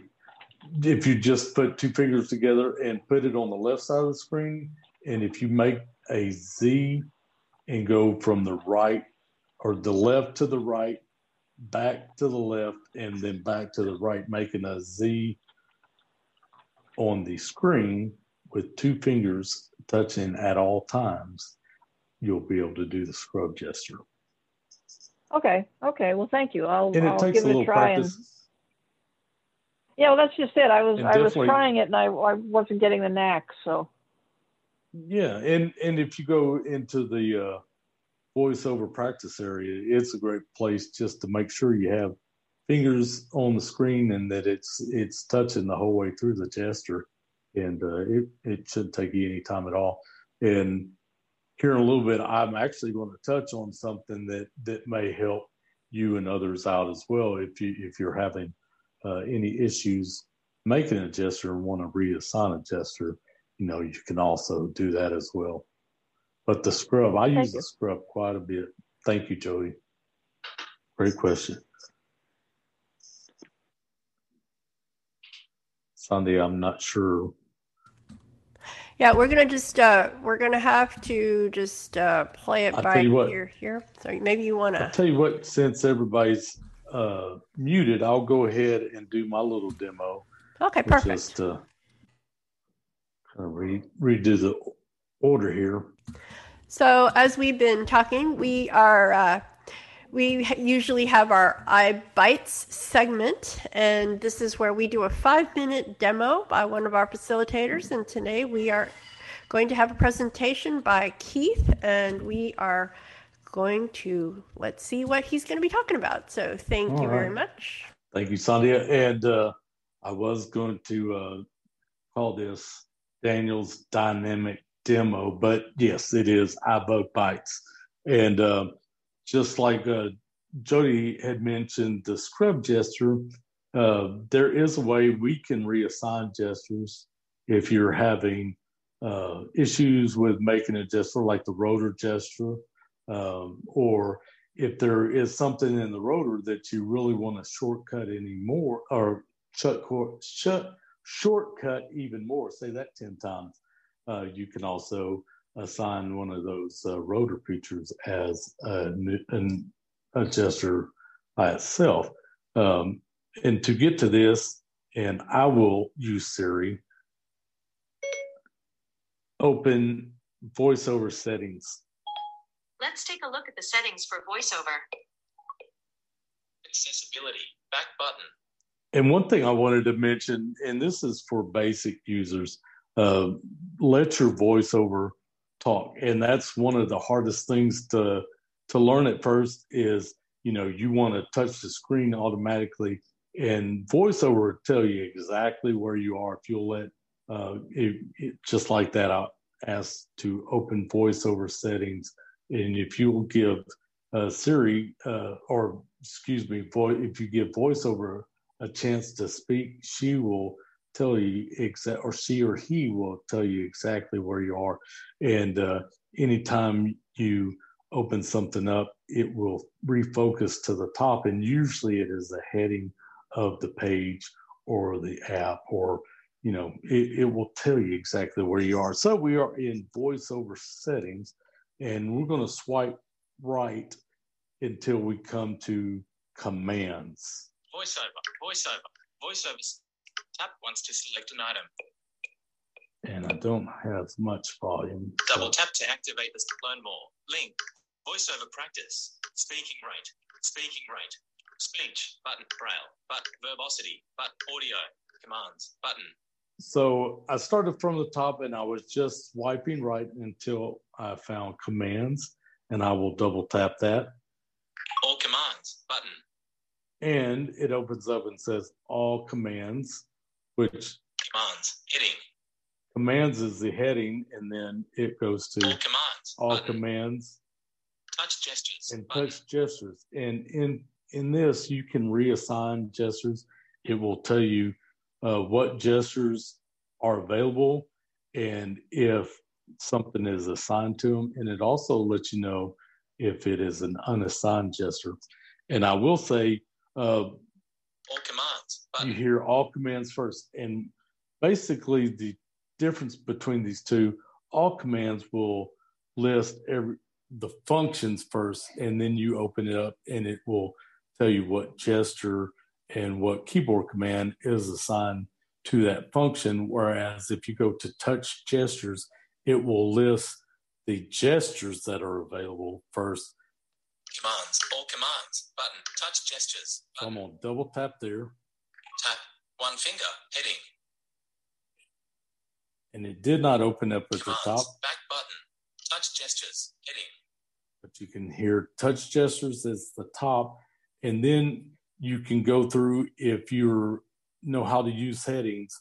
If you just put two fingers together and put it on the left side of the screen, and if you make a Z and go from the right or the left to the right, back to the left, and then back to the right, making a Z on the screen with two fingers touching at all times, you'll be able to do the scrub gesture. Okay, okay. Well, thank you. I'll, And it I'll takes give a it a try. And practice. Yeah, well, that's just it. I was And I was trying it, and I I wasn't getting the knack. So Yeah, and and if you go into the uh, voiceover practice area, it's a great place just to make sure you have fingers on the screen and that it's it's touching the whole way through the gesture, and uh, it it shouldn't take you any time at all. And here in a little bit, I'm actually going to touch on something that that may help you and others out as well if you if you're having uh, any issues making a gesture and want to reassign a gesture you know, you can also do that as well. But the scrub, I Thank use you. the scrub quite a bit. Thank you, Jody. Great question. Sandhya, I'm not sure. Yeah, we're gonna just uh, we're gonna have to just uh, play it I'll by ear here. So maybe you I'll wanna. tell you what, since everybody's uh, muted, I'll go ahead and do my little demo. Okay, perfect. is to kind of re- redo the order here. So as we've been talking, we are uh, we usually have our i bites segment, and this is where we do a five minute demo by one of our facilitators. And today we are going to have a presentation by Keith, and we are going to let's see what he's going to be talking about. So thank All you very much. Thank you, Sandhya. And uh, I was going to uh, call this Daniel's dynamic demo, but yes, it is iBUG Bytes. And uh, just like uh, Jody had mentioned, the scrub gesture, uh, there is a way we can reassign gestures if you're having uh, issues with making a gesture like the rotor gesture, um, or if there is something in the rotor that you really want to shortcut anymore or shut, shut shortcut even more, say that 10 times, uh, you can also assign one of those uh, rotor features as a, an, adjuster by itself. Um, and to get to this, and I will use Siri, open voiceover settings. Let's take a look at the settings for voiceover. Accessibility. Back button. And one thing I wanted to mention, and this is for basic users, uh, let your voiceover talk. And that's one of the hardest things to to learn at first is you know, you want to touch the screen automatically, and VoiceOver will tell you exactly where you are if you'll let uh, it, it, just like that. I ask to open VoiceOver settings, and if you will give uh, Siri uh, or excuse me, vo- if you give VoiceOver a chance to speak, she will tell you exact, or she or he will tell you exactly where you are. And uh, anytime you open something up, it will refocus to the top, and usually it is the heading of the page or the app, or you know, it, it will tell you exactly where you are. So we are in voiceover settings, and we're going to swipe right until we come to commands. Voiceover, voiceover, voiceover. Tap once to select an item. And I don't have much volume. Double so. tap to activate this. To learn more. Link. Voiceover practice. Speaking rate. Speaking rate. Speech. Button. Braille. But verbosity. But audio. Commands. Button. So I started from the top and I was just swiping right until I found commands and I will double tap that. All commands. Button. And it opens up and says all commands, which commands heading. Commands is the heading, and then it goes to all commands. All button. commands touch gestures and button. touch gestures and in in this you can reassign gestures it will tell you uh, what gestures are available and if something is assigned to them and it also lets you know if it is an unassigned gesture. And i will say uh, all commands. Button. you hear all commands first. And basically the difference between these two all commands will list every the functions first, and then you open it up and it will tell you what gesture and what keyboard command is assigned to that function. Whereas if you go to touch gestures, it will list the gestures that are available first. Commands, all commands, button, touch gestures. Button. So I'm gonna double tap there. Tap, one finger, heading. And it did not open up at commands, the top. Back button, touch gestures, heading but you can hear touch gestures as the top. And then you can go through if you know how to use headings.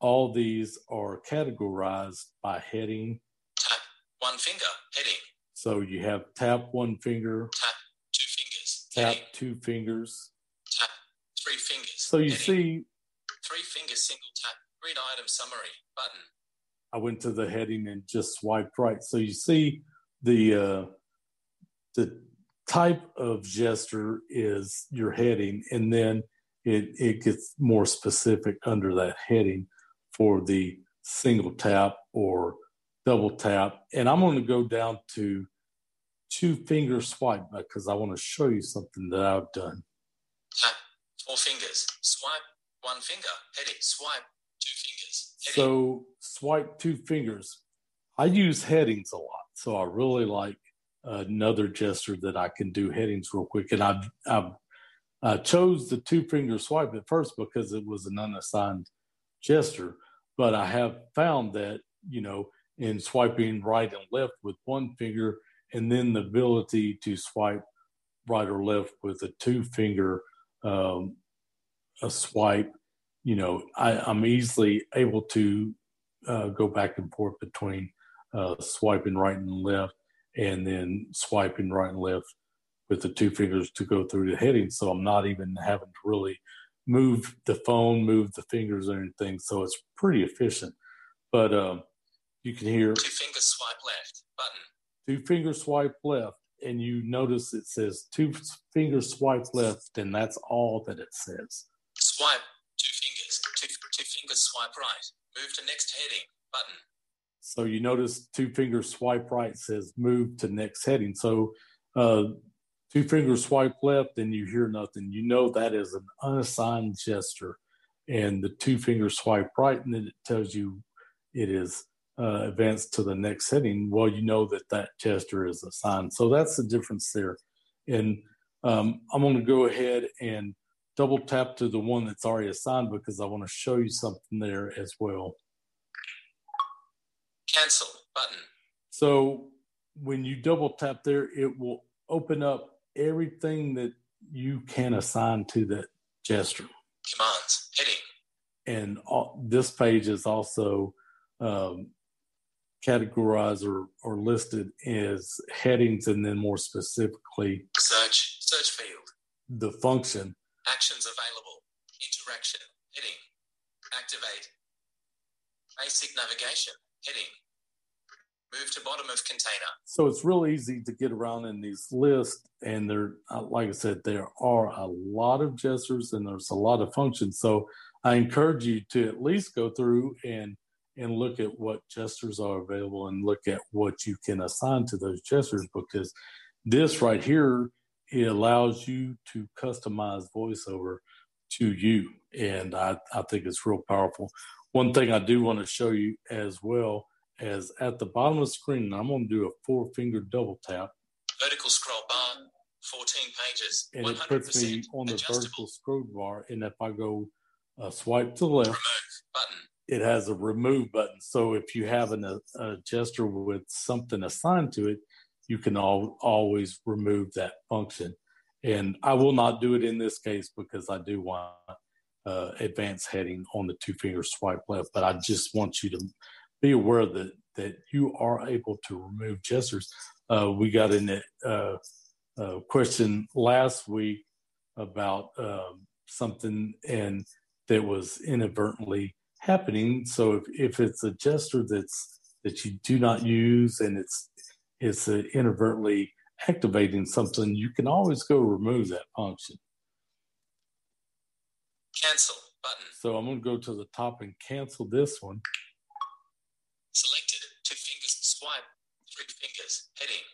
All these are categorized by heading. Tap one finger, heading. So you have tap one finger. Tap two fingers. Tap heading. two fingers. Tap three fingers. So you heading. see. Three fingers, single tap. Read item summary button. I went to the heading and just swiped right. So you see the uh, the type of gesture is your heading, and then it, it gets more specific under that heading for the single tap or double tap. And I'm going to go down to two finger swipe because I want to show you something that I've done. Tap four fingers, swipe one finger, heading, swipe two fingers. Heading. So swipe two fingers. I use headings a lot, so I really like another gesture that I can do headings real quick. And I I I chose the two finger swipe at first because it was an unassigned gesture, but I have found that you know in swiping right and left with one finger, and then the ability to swipe right or left with a two finger um, a swipe, you know, I, I'm easily able to uh, go back and forth between uh, swiping right and left and then swiping right and left with the two fingers to go through the heading. So I'm not even having to really move the phone, move the fingers or anything. So it's pretty efficient. But um, you can hear two fingers swipe left button. Two fingers swipe left, and you notice it says two fingers swipe left, and that's all that it says. Swipe two fingers, two, two fingers swipe right. Move to next heading button. So you notice two fingers swipe right says move to next heading. So uh, two fingers swipe left and you hear nothing. You know that is an unassigned gesture. And the two fingers swipe right and then it tells you it is uh, advanced to the next heading. Well, you know that that gesture is assigned. So that's the difference there. And um, I'm going to go ahead and double tap to the one that's already assigned because I want to show you something there as well. Cancel button. So when you double tap there, it will open up everything that you can assign to that gesture. Commands, heading. And all, this page is also um, categorized or, or listed as headings and then more specifically search, search field, the function. Actions available, interaction, heading, activate, basic navigation, heading, move to bottom of container. So it's real easy to get around in these lists. And there, uh, like I said, there are a lot of gestures and there's a lot of functions. So I encourage you to at least go through and and look at what gestures are available and look at what you can assign to those gestures because this right here it allows you to customize voiceover to you and I, I think it's real powerful one thing i do want to show you as well as at the bottom of the screen i'm going to do a four finger double tap vertical scroll bar 14 pages and it puts me on the vertical scroll bar and if i go uh, swipe to the left button it has a remove button. So if you have an, a, a gesture with something assigned to it, you can all, always remove that function. And I will not do it in this case because I do want uh, advanced heading on the two finger swipe left. But I just want you to be aware that that you are able to remove gestures. Uh, we got in a uh, question last week about um, something and that was inadvertently happening. So if, if it's a gesture that's that you do not use and it's it's inadvertently activating something, you can always go remove that function. Cancel button. So I'm going to go to the top and cancel this one. Selected. Two fingers swipe. Three fingers heading.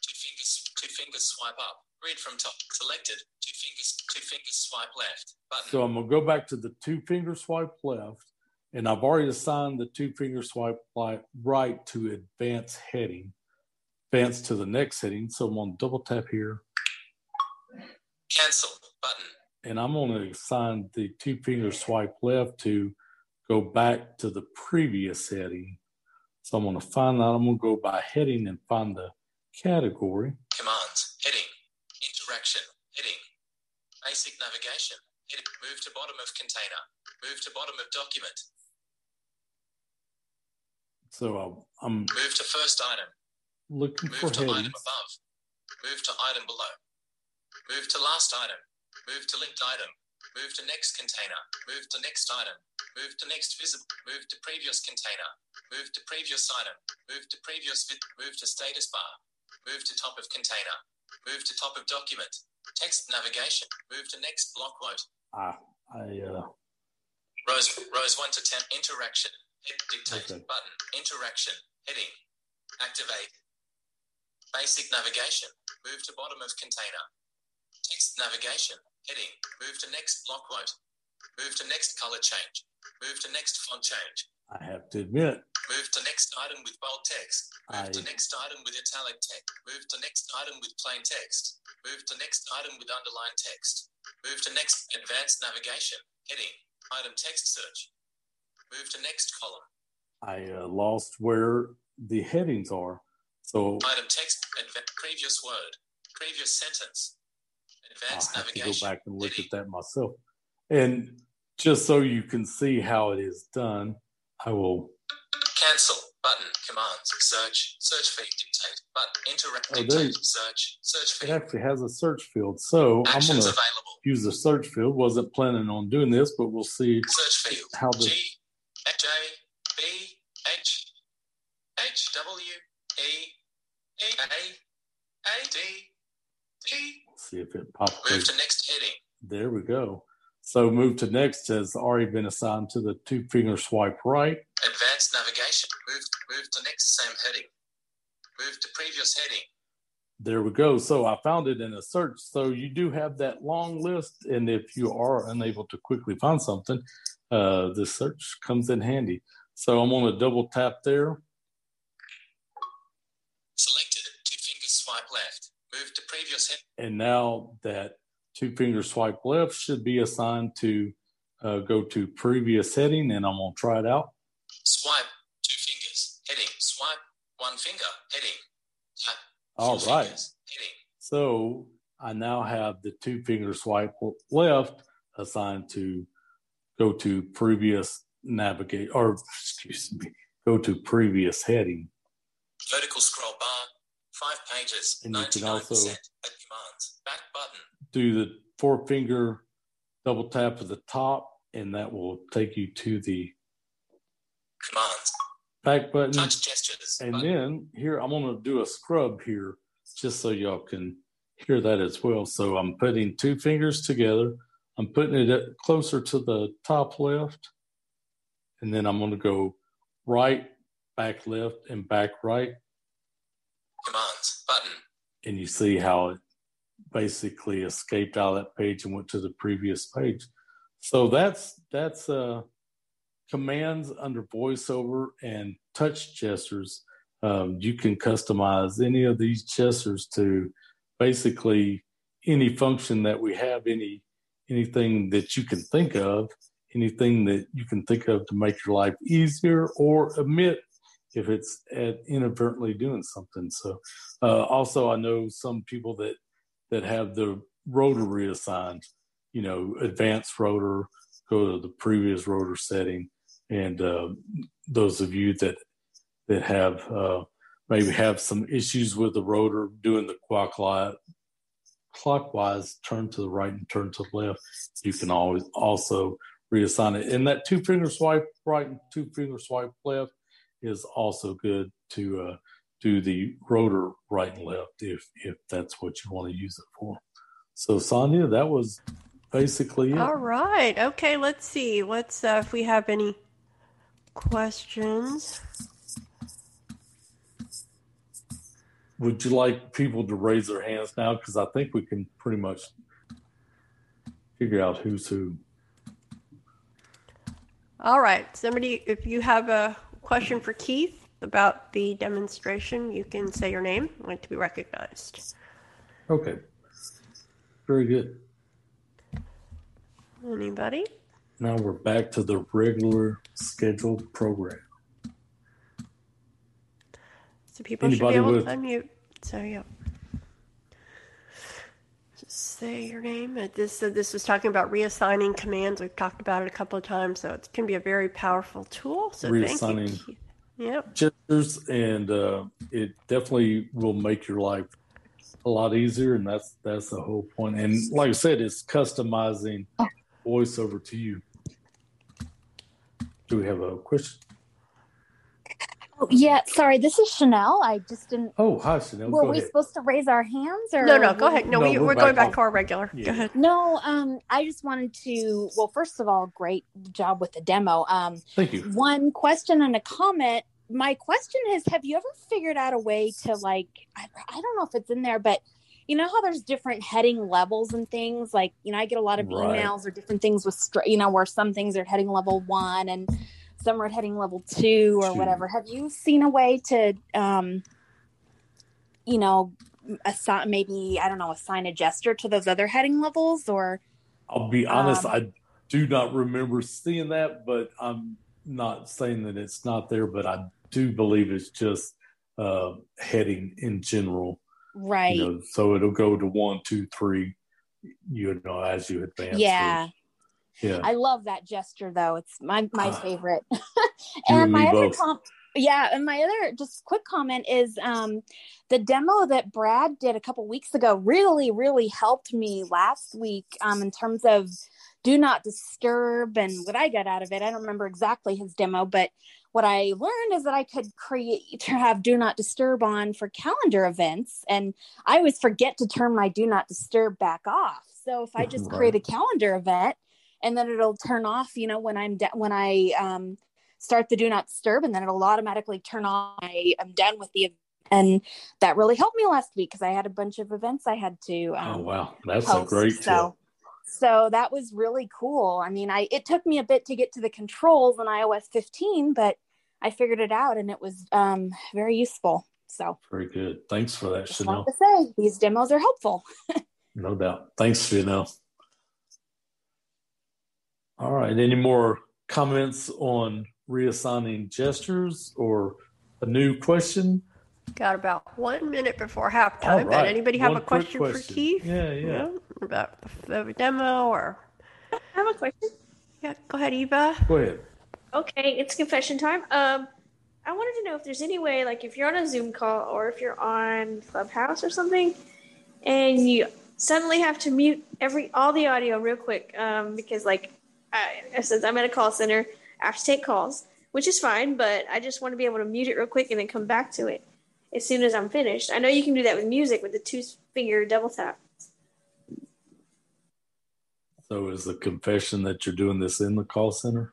Two fingers. Two fingers swipe up. Read from top. Selected. Two fingers. Two fingers swipe left. Button. So I'm gonna go back to the two finger swipe left, and I've already assigned the two finger swipe right to advance heading. Advance to the next heading. So I'm gonna double tap here. Cancel button. And I'm gonna assign the two finger swipe left to go back to the previous heading. So I'm gonna find that. I'm gonna go by heading and find the category. Commands heading interaction heading basic navigation heading move to bottom of container move to bottom of document so uh, i'm move to first item looking move for to headings. item above move to item below move to last item move to linked item move to next container move to next item move to next visible move to previous container move to previous item move to previous vi- move to status bar move to top of container move to top of document text navigation move to next block quote Ah, I uh, Rose, Rose 1 to 10, interaction, dictate, Okay. button, interaction, heading, activate, basic navigation, move to bottom of container, text navigation, heading, move to next block quote, move to next color change, move to next font change, I have to admit, move to next item with bold text, move I- to next item with italic text, move to next item with plain text, move to next item with underlined text, move to next advanced navigation, heading, item text search, move to next column, I uh, lost where the headings are. So item text, adva- previous word, previous sentence, Oh, I'll advanced have to go back and look at that myself. And just so you can see how it is done, I will. cancel, button, commands, search, search feed, dictate, button, interact, Oh, dictate, search, search It actually has a search field. So I'm going to use the search field. Wasn't planning on doing this, but we'll see search field, how the G, J, B, H, H, W, E, E, A, A, D, D, see if it pops. move to next heading, There we go. So move to next has already been assigned to the two finger swipe right. advanced navigation, move, move to next same heading, move to previous heading, There we go. So I found it in a search. So you do have that long list, and if you are unable to quickly find something, uh, the search comes in handy. So I'm going to double tap there. selected, two finger swipe left, move to previous heading. And now that two finger swipe left should be assigned to uh, go to previous heading and I'm going to try it out. Swipe, two fingers, heading, swipe, one finger, heading, All right. fingers, heading, So I now have the two finger swipe left assigned to go to previous navigate or excuse me, go to previous heading. Vertical five pages, and you can also back button. Do the four finger double tap at the top, and that will take you to the commands back button. Touch gestures. And button. then here I'm gonna do a scrub here just so y'all can hear that as well. So I'm putting two fingers together. I'm putting it closer to the top left. And then I'm going to go right, back left, and back right. And you see how it basically escaped out of that page and went to the previous page. So that's that's uh, commands under voiceover and touch gestures. Um, you can customize any of these gestures to basically any function that we have, any anything that you can think of, anything that you can think of to make your life easier or omit if it's inadvertently doing something. So, uh, also, I know some people that that have the rotor reassigned. You know, advanced rotor, go to the previous rotor setting, and uh, those of you that that have uh, maybe have some issues with the rotor doing the clockwise, clockwise turn to the right and turn to the left, you can always also reassign it. And that two finger swipe right and two finger swipe left is also good to uh, do the rotor right and left if if that's what you want to use it for. So Sandhya, that was basically it. All right. Okay. Let's see. Let's uh, if we have any questions. Would you like people to raise their hands now? Because I think we can pretty much figure out who's who. All right. Somebody, if you have a question for Keith about the demonstration, you can say your name. I want to be recognized. Okay. Very good. Anybody? Now we're back to the regular scheduled program. So people Anybody should be able with... to unmute. So yeah. Just say your name. This uh, this was talking about reassigning commands. We've talked about it a couple of times, so it can be a very powerful tool. So reassigning thank you. Yep. Gestures, and uh, it definitely will make your life a lot easier, and that's that's the whole point. And like I said, it's customizing voiceover to you. Do we have a question? Yeah, sorry. This is Chanel. I just didn't. Oh, hi, Chanel. Were go we ahead. supposed to raise our hands or no? No, go ahead. No, No, we, we're we're, going back back to our regular. Yeah. Go ahead. No, um, I just wanted to. Well, first of all, great job with the demo. Um, Thank you. one question and a comment. My question is: Have you ever figured out a way to like? I, I don't know if it's in there, but you know how there's different heading levels and things. Like you know, I get a lot of Right. emails or different things with you know where some things are heading level one and some are heading level two or Two. whatever. Have you seen a way to, um, you know, assign maybe I don't know, assign a gesture to those other heading levels or? I'll be honest, Um, I do not remember seeing that, but I'm not saying that it's not there, but I do believe it's just uh, heading in general. Right. You know, so it'll go to one, two, three, you know, as you advance. yeah. through. Yeah. I love that gesture though. It's my my Ah. favorite. [LAUGHS] And my other com- yeah, and my other just quick comment is um the demo that Brad did a couple weeks ago really really helped me last week um in terms of do not disturb and what I got out of it. I don't remember exactly his demo, but what I learned is that I could create to have do not disturb on for calendar events and I always forget to turn my do not disturb back off. So if I just [LAUGHS] create a calendar event and then it'll turn off you know when i'm de- when i um start the do not disturb and then it'll automatically turn on I, i'm done with the event and that really helped me last week because i had a bunch of events i had to um, Oh, wow. That's a post. great so so that was really cool i mean i it took me a bit to get to the controls on ios 15 but i figured it out and it was um very useful so Very good. Thanks for that, just Chanel. to say these demos are helpful [LAUGHS] No doubt. Thanks, Chanel. All right. Any more comments on reassigning gestures or a new question? Got about one minute before halftime. Right. Anybody have one a question, question, for Keith? Yeah, yeah. You know, about the demo or? I have a question. Yeah, go ahead, Eva. Go ahead. Okay, it's confession time. Um, I wanted to know if there's any way, like if you're on a Zoom call or if you're on Clubhouse or something, and you suddenly have to mute every all the audio real quick, um, because like I, since I'm at a call center, I have to take calls, which is fine, but I just want to be able to mute it real quick and then come back to it as soon as I'm finished. I know you can do that with music with the two finger double tap. So is the confession that you're doing this in the call center?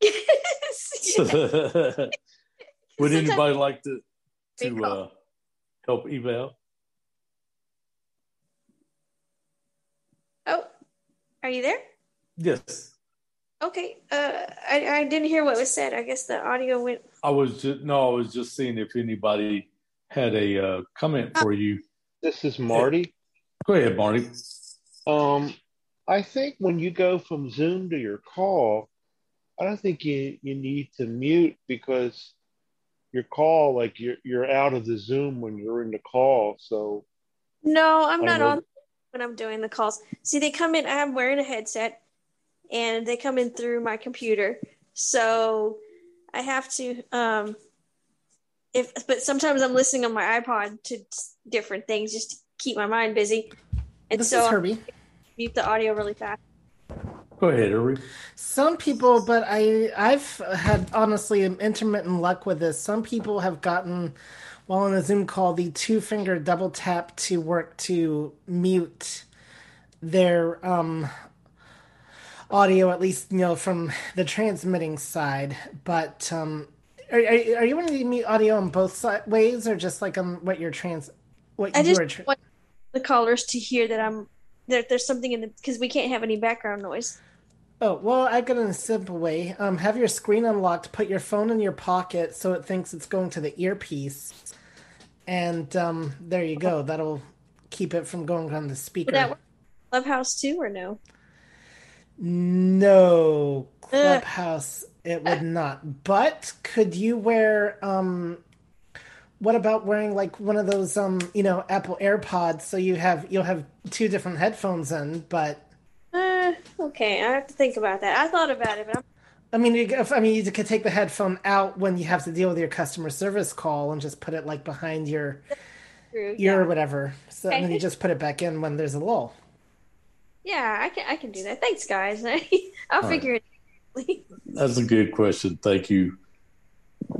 Yes. [LAUGHS] [LAUGHS] Would anybody like to to uh, help Eva Oh, are you there? Yes. Okay. Uh, I, I didn't hear what was said. I guess the audio went. I was just no. I was just seeing if anybody had a uh, comment for you. This is Marty. Go ahead, Marty. Um, I think when you go from Zoom to your call, I don't think you, you need to mute because your call, like you're you're out of the Zoom when you're in the call. So no, I'm not on when I'm doing the calls. See, they come in. I'm wearing a headset, and they come in through my computer. So I have to um if but sometimes I'm listening on my iPod to different things just to keep my mind busy. And this so is Herbie. I mute the audio really fast. Go ahead, Herbie. Some people, but I I've had honestly intermittent luck with this. Some people have gotten while on a Zoom call the two finger double tap to work to mute their um audio at least you know from the transmitting side but um are, are, are you wanting to mute audio on both side, ways or just like on what you're trans what I you just tra- want the callers to hear that I'm there there's something in the because we can't have any background noise. Oh well i got in a simple way. Um have your screen unlocked put your phone in your pocket so it thinks it's going to the earpiece and um there you go. That'll keep it from going on the speaker. Would that work clubhouse too or no no clubhouse it would not. But could you wear um what about wearing like one of those um you know apple airpods so you have you'll have two different headphones in but uh, okay i have to think about that. I thought about it but I'm... i mean you, i mean you could take the headphone out when you have to deal with your customer service call and just put it like behind your True, ear yeah. or whatever. So and then you just put it back in when there's a lull yeah i can i can do that thanks guys [LAUGHS] i'll All figure right. it out. [LAUGHS] That's a good question. Thank you.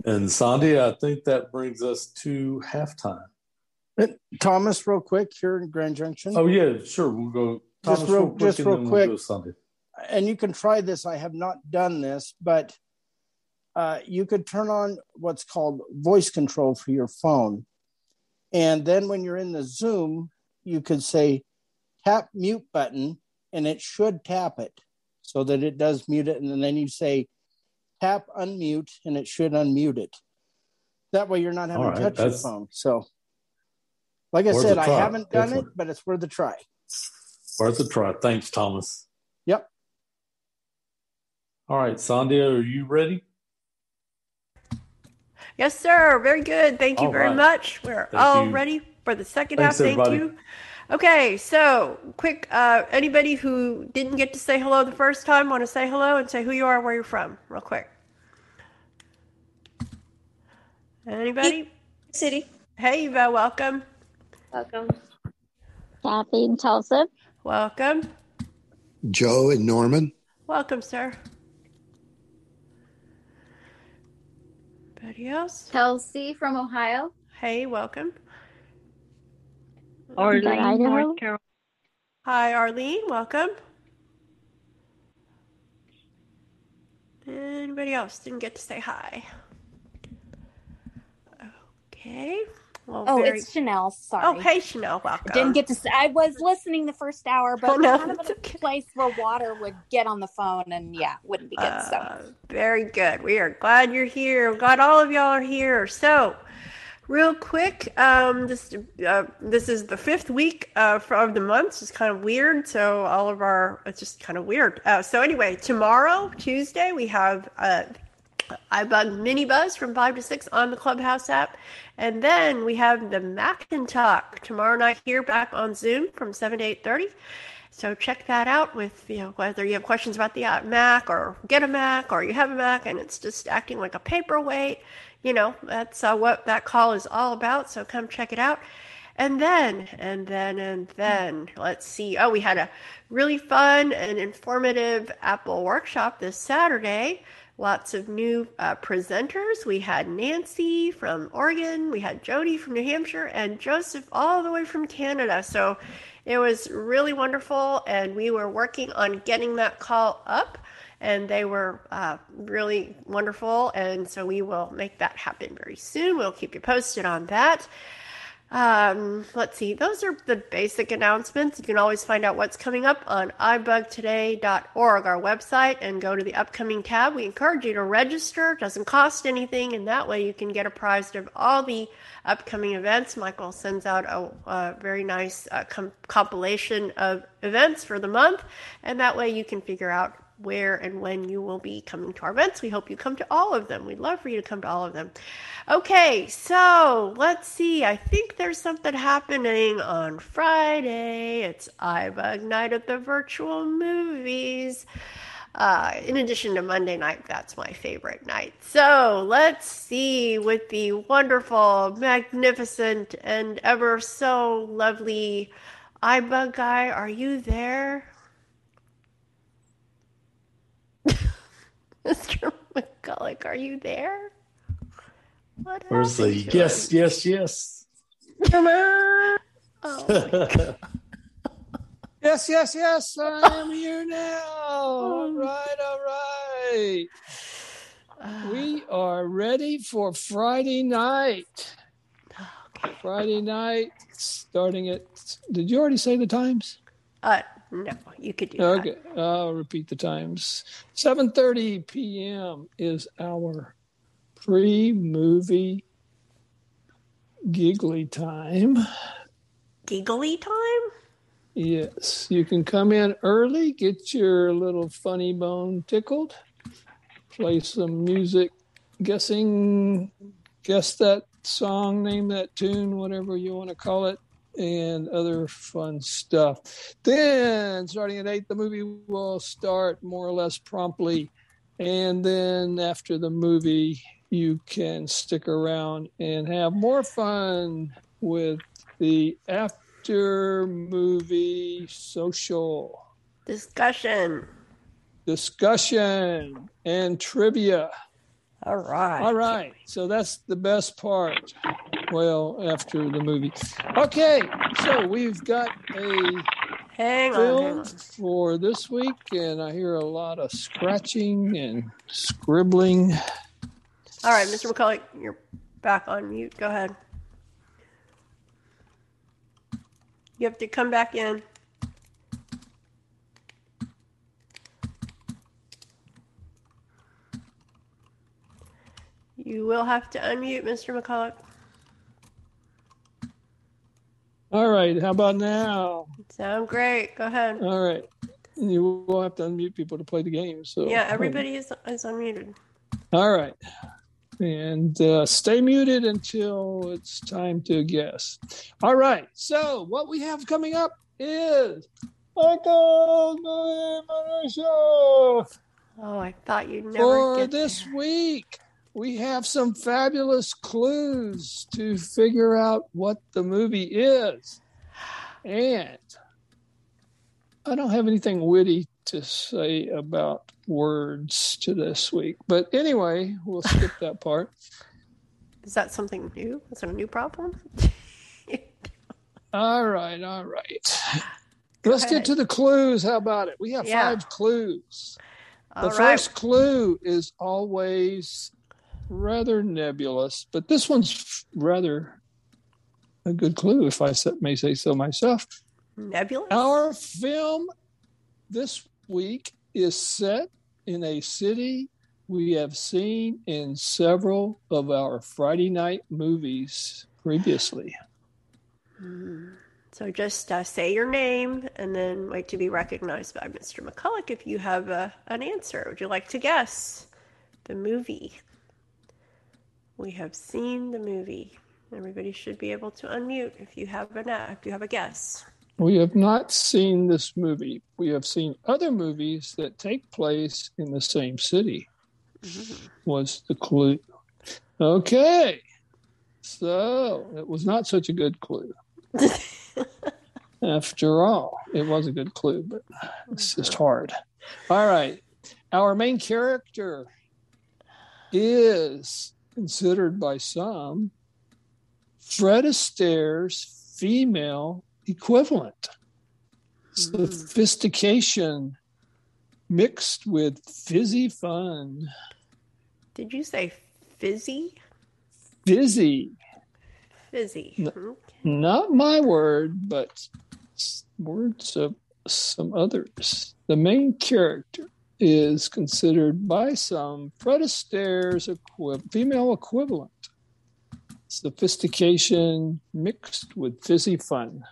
And Sandy, I think that brings us to halftime. Thomas, real quick here in Grand Junction. Oh yeah, sure. We'll go. Thomas, just real, quick, just and real then we'll go Sandy. and you can try this. I have not done this, but uh, you could turn on what's called voice control for your phone. And then when you're in the Zoom, you could say tap mute button and it should tap it so that it does mute it. And then you say tap unmute and it should unmute it. That way you're not having All to touch your phone. So, like I Worth said, I haven't done definitely. it, but it's worth a try. Worth a try. Thanks, Thomas. Yep. All right, Sandhya, are you ready? Yes, sir. Very good. Thank you All very right. much. We're Thank all you. ready for the second Thanks, half. Thank everybody. you. Okay, so quick. Uh, anybody who didn't get to say hello the first time, want to say hello and say who you are, where you're from, real quick. Anybody? City. Hey, Eva. Welcome. Welcome. Kathy and Tulsa. Welcome. Joe and Norman. Welcome, sir. Anybody else? Kelsey from Ohio. Hey, welcome. Arlene, Idaho. North Carolina. Hi, Arlene. Welcome. Anybody else didn't get to say hi? Okay. Well, Oh, very- it's Chanel. Sorry. Oh, hey, Chanel. Welcome. Didn't get to. Say, I was listening the first hour, but Oh, no, kind of in a place where water would get on the phone, and yeah, wouldn't be good. Uh, so Very good. We are glad you're here. We're glad all of y'all are here. So, real quick, um, this uh, this is the fifth week uh, of the month. It's kind of weird. So all of our it's just kind of weird. Uh, so anyway, tomorrow, Tuesday, we have uh, iBUG Mini Buzz from 5 to 6 on the Clubhouse app. And then we have the Mac and Talk tomorrow night here back on Zoom from 7 to 8.30. So check that out with you know whether you have questions about the Mac or get a Mac or you have a Mac and it's just acting like a paperweight. You know that's uh, what that call is all about. So come check it out. And then, and then, and then, let's see. Oh, we had a really fun and informative Apple workshop this Saturday. Lots of new uh, presenters. We had Nancy from Oregon, we had Jody from New Hampshire, and Joseph all the way from Canada. So it was really wonderful, and we were working on getting that call up and they were uh, really wonderful. And so we will make that happen very soon. We'll keep you posted on that. Um, let's see, those are the basic announcements. You can always find out what's coming up on ibugtoday.org, our website, and go to the upcoming tab. We encourage you to register, it doesn't cost anything, and that way you can get apprised of all the upcoming events. Michael sends out a, a very nice uh, com- compilation of events for the month, and that way you can figure out where and when you will be coming to our events. We hope you come to all of them. We'd love for you to come to all of them. Okay, so let's see. I think there's something happening on Friday. It's iBUG Night at the Virtual Movies. Uh, in addition to Monday night, that's my favorite night. So let's see with the wonderful, magnificent, and ever so lovely iBUG guy. Are you there? Mr. McCulloch, are you there? What Where's the yes, yes, yes? Come on. [LAUGHS] Oh yes, yes, yes. I am here now. All right, all right. We are ready for Friday night. Okay. Friday night, starting at. Did you already say the times? Uh, no, you could do okay. that. Okay, I'll repeat the times. 7:30 p.m. is our pre-movie giggly time. Giggly time? Yes, you can come in early, get your little funny bone tickled, play some music, guessing, guess that song, name that tune, whatever you want to call it and other fun stuff. Then, starting at 8, the movie will start more or less promptly. And then, after the movie, you can stick around and have more fun with the after movie social discussion, discussion, and trivia. All right. All right. So that's the best part. Well, after the movie. Okay. So we've got a hang film on, hang on. for this week, and I hear a lot of scratching and scribbling. All right, Mr. McCulloch, you're back on mute. Go ahead. You have to come back in. You will have to unmute, Mr. McCulloch. All right. How about now? Sound great. Go ahead. All right. You will have to unmute people to play the game. So yeah, everybody is is unmuted. All right. And uh, stay muted until it's time to guess. All right. So what we have coming up is Michael Show. Oh, I thought you'd never for this week we have some fabulous clues to figure out what the movie is. And I don't have anything witty to say about words to this week. But anyway, we'll skip [LAUGHS] that part. Is that something new? Is it a new problem? [LAUGHS] all right, all right. Go Let's ahead. get to the clues. How about it? We have yeah. five clues. All the right. first clue is always rather nebulous, but this one's rather a good clue, if I may say so myself. Nebulous? Our film this week is set in a city we have seen in several of our Friday night movies previously. So just uh, say your name and then wait to be recognized by Mr. McCulloch if you have uh, an answer. Would you like to guess? the movie. We have seen the movie. Everybody should be able to unmute if you have an if you have a guess. We have not seen this movie. We have seen other movies that take place in the same city. Mm-hmm. Was the clue? Okay, so it was not such a good clue. [LAUGHS] After all, it was a good clue, but it's just uh-huh. hard. All right, our main character is considered by some Fred Astaire's female equivalent. Mm. Sophistication mixed with fizzy fun. Did you say fizzy? Fizzy. Fizzy. N- not my word, but words of some others. The main character is considered by some Fred Astaire's equi- female equivalent. Sophistication mixed with fizzy fun.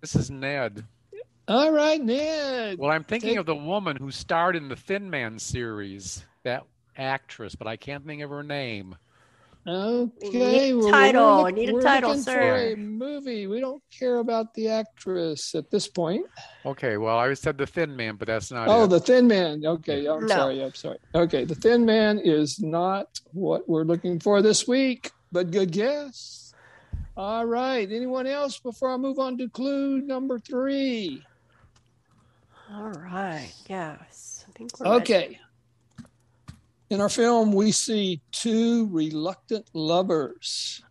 This is Ned. All right, Ned. Well, I'm thinking Take... of the woman who starred in the Thin Man series, that actress, but I can't think of her name. Okay, well, title. We're, need a title, sir. a movie. We don't care about the actress at this point. Okay, well, I said the Thin Man, but that's not. Oh, it. the Thin Man. Okay, I'm no. sorry. I'm sorry. Okay, the Thin Man is not what we're looking for this week, but good guess. All right. Anyone else before I move on to clue number three? All right. Yes, I think we're okay. Ready. In our film, we see two reluctant lovers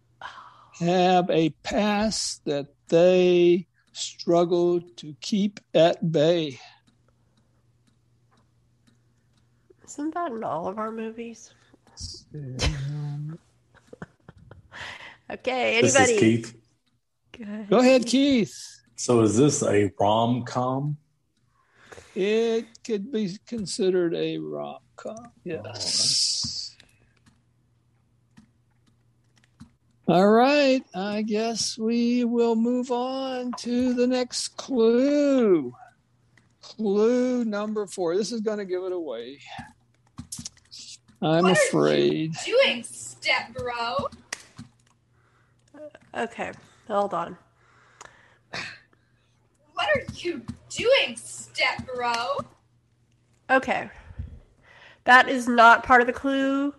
have a past that they struggle to keep at bay. Isn't that in all of our movies? [LAUGHS] okay, anybody? This is Keith. Go ahead, Keith. So, is this a rom com? It could be considered a rom Yes. All right. I guess we will move on to the next clue. Clue number four. This is going to give it away. I'm what afraid. Are you doing, step bro? Uh, okay, hold on. What are you doing, step bro? Okay, that is not part of the clue.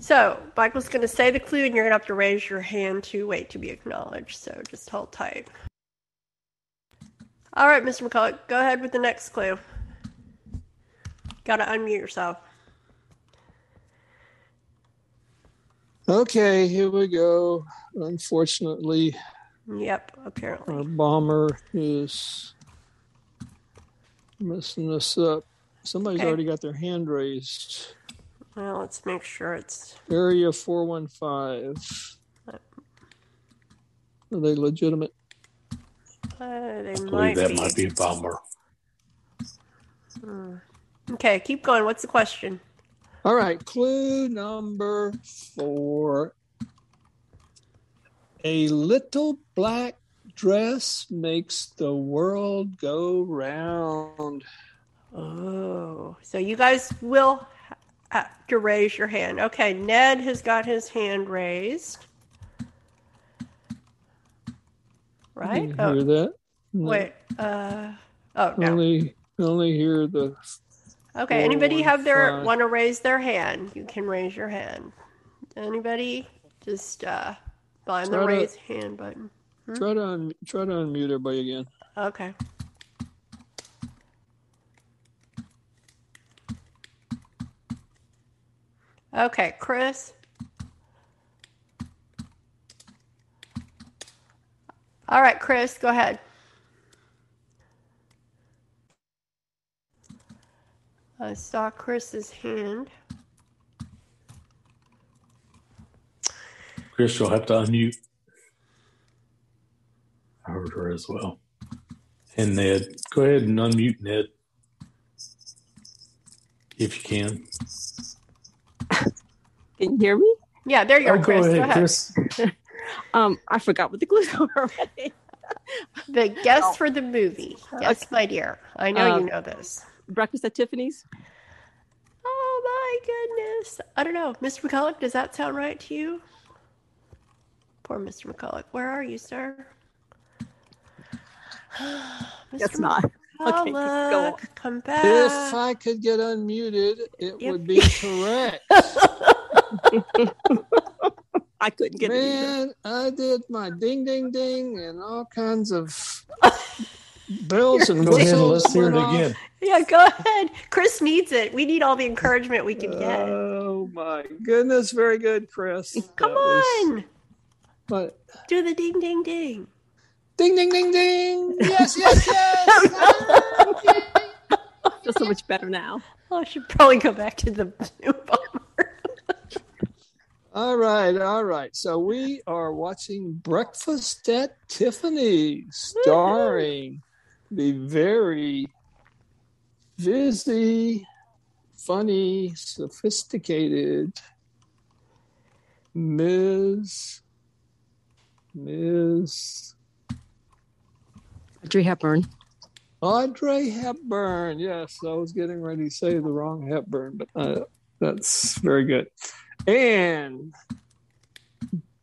So Michael's going to say the clue, and you're going to have to raise your hand to wait to be acknowledged. So just hold tight. All right, Mr. McCulloch, go ahead with the next clue. Got to unmute yourself. Okay, here we go. Unfortunately, yep, apparently. Our bomber is messing us up. Somebody's okay. already got their hand raised. Well, let's make sure it's area four one five. Are they legitimate? Uh, they I might that be. might be a bomber. Hmm. Okay, keep going. What's the question? All right, clue number four. A little black dress makes the world go round. Oh, so you guys will have to raise your hand. Okay, Ned has got his hand raised. Right? oh. Hear that? No. Wait. Uh, oh no. Only, only hear the. Okay. Anybody have their want to raise their hand? You can raise your hand. Anybody? Just uh, find the raise hand button. Hmm? Try to un- try to unmute everybody again. Okay. Okay, Chris. All right, Chris, go ahead. I saw Chris's hand. Chris, you'll have to unmute. I heard her as well. And Ned. Go ahead and unmute Ned. If you can. Can you hear me? Yeah, there you oh, are, Chris. Go ahead, go ahead. Chris. [LAUGHS] um, I forgot what the clues [LAUGHS] were already. the guess oh. for the movie. Yes, okay. my dear. I know um, you know this. Breakfast at Tiffany's. Oh my goodness. I don't know. Mr. McCulloch, does that sound right to you? Poor Mr. McCulloch. Where are you, sir? [SIGHS] That's not. Okay, go. McCulloch, come back. If I could get unmuted, it Yep. would be [LAUGHS] correct. I couldn't get it. Man, I did my ding, ding, ding, and all kinds of [LAUGHS] bells and Go ahead and whistles let's hear it off. again. Yeah, go ahead. Chris needs it. We need all the encouragement we can get. Oh my goodness, very good, Chris. Come That was- on. What? Do the ding, ding, ding. Ding, ding, ding, ding. [LAUGHS] Yes, yes, yes. [LAUGHS] Ah, feel so much better now. Oh, I should probably go back to the Zoom bomber. All right, all right. So we are watching Breakfast at Tiffany's, starring the very busy, funny, sophisticated Ms. Ms. Audrey Hepburn. Audrey Hepburn. Yes, I was getting ready to say the wrong Hepburn, but uh, that's very good. And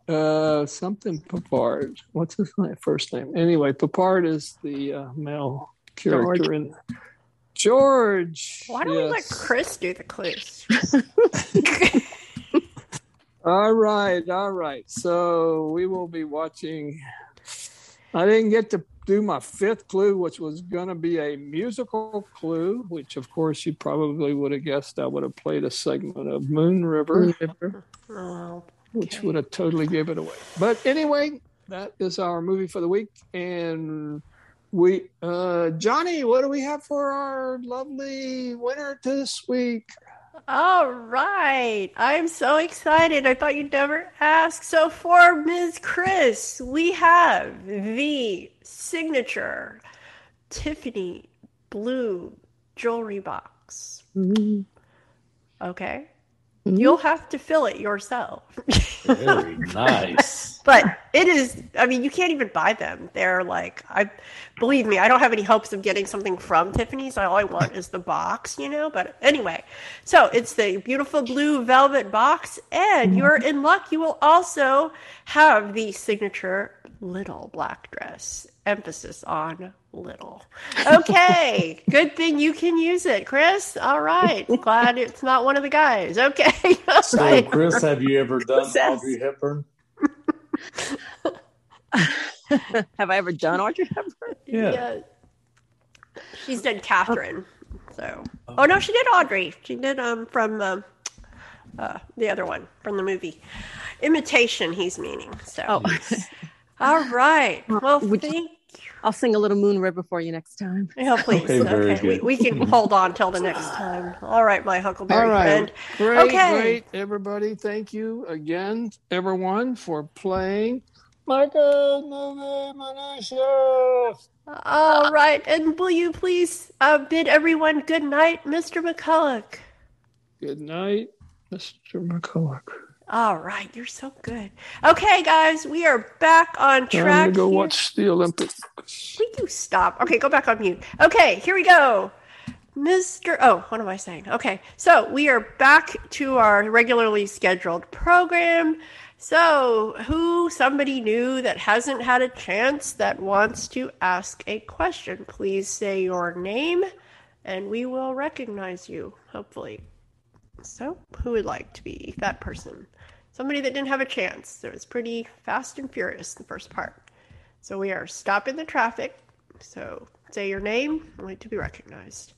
uh, something Peppard. What's his first name? Anyway, Peppard is the uh, male character George. in George. Why don't we let. Chris do the clues? [LAUGHS] All right, all right. So we will be watching. I didn't get to do my fifth clue, which was going to be a musical clue, which of course you probably would have guessed I would have played a segment of Moon River, Oh, which would have totally gave it away. But anyway, that is our movie for the week. And we, uh, Johnny, what do we have for our lovely winner this week? All right. I'm so excited. I thought you'd never ask. So, for Ms. Chris, we have the signature Tiffany blue jewelry box. Mhm. Okay. Mhm. You'll have to fill it yourself. Very [LAUGHS] nice. but it is i mean you can't even buy them they're like i believe me i don't have any hopes of getting something from tiffany's all i want [LAUGHS] is the box you know but anyway so it's the beautiful blue velvet box and you're in luck you will also have the signature little black dress emphasis on little okay [LAUGHS] good thing you can use it chris all right [LAUGHS] glad it's not one of the guys okay [LAUGHS] So, right. Chris, have you ever done Says- Audrey Hepburn? Have I ever done Audrey Hepburn? Yeah. She's done Catherine. So, oh no, she did Audrey. She did um from um, uh, the other one from the movie Imitation. He's meaning. So, Oh. All [LAUGHS] right. Well, Would you- I'll sing a little Moon River for you next time. yeah, [LAUGHS] please. Okay, Okay, we, good. we can [LAUGHS] hold on till the next time. All right, my Huckleberry All right. friend. Great, Okay. great, everybody. Thank you again, everyone, for playing. Michael, movie, Manisha. All right, and will you please uh, bid everyone good night, Mr. McCulloch? Good night, Mr. McCulloch. All right, you're so good. Okay, guys, we are back on track. Track. to go here. watch the Olympics. Will you stop? Okay, go back on mute. Okay, here we go. Mr. Oh, what am I saying? Okay, so we are back to our regularly scheduled program. So, who somebody new that hasn't had a chance that wants to ask a question, please say your name and we will recognize you, hopefully. So, who would like to be that person? Somebody that didn't have a chance. So It was pretty fast and furious, the first part. So we are stopping the traffic. So say your name, only to be recognized.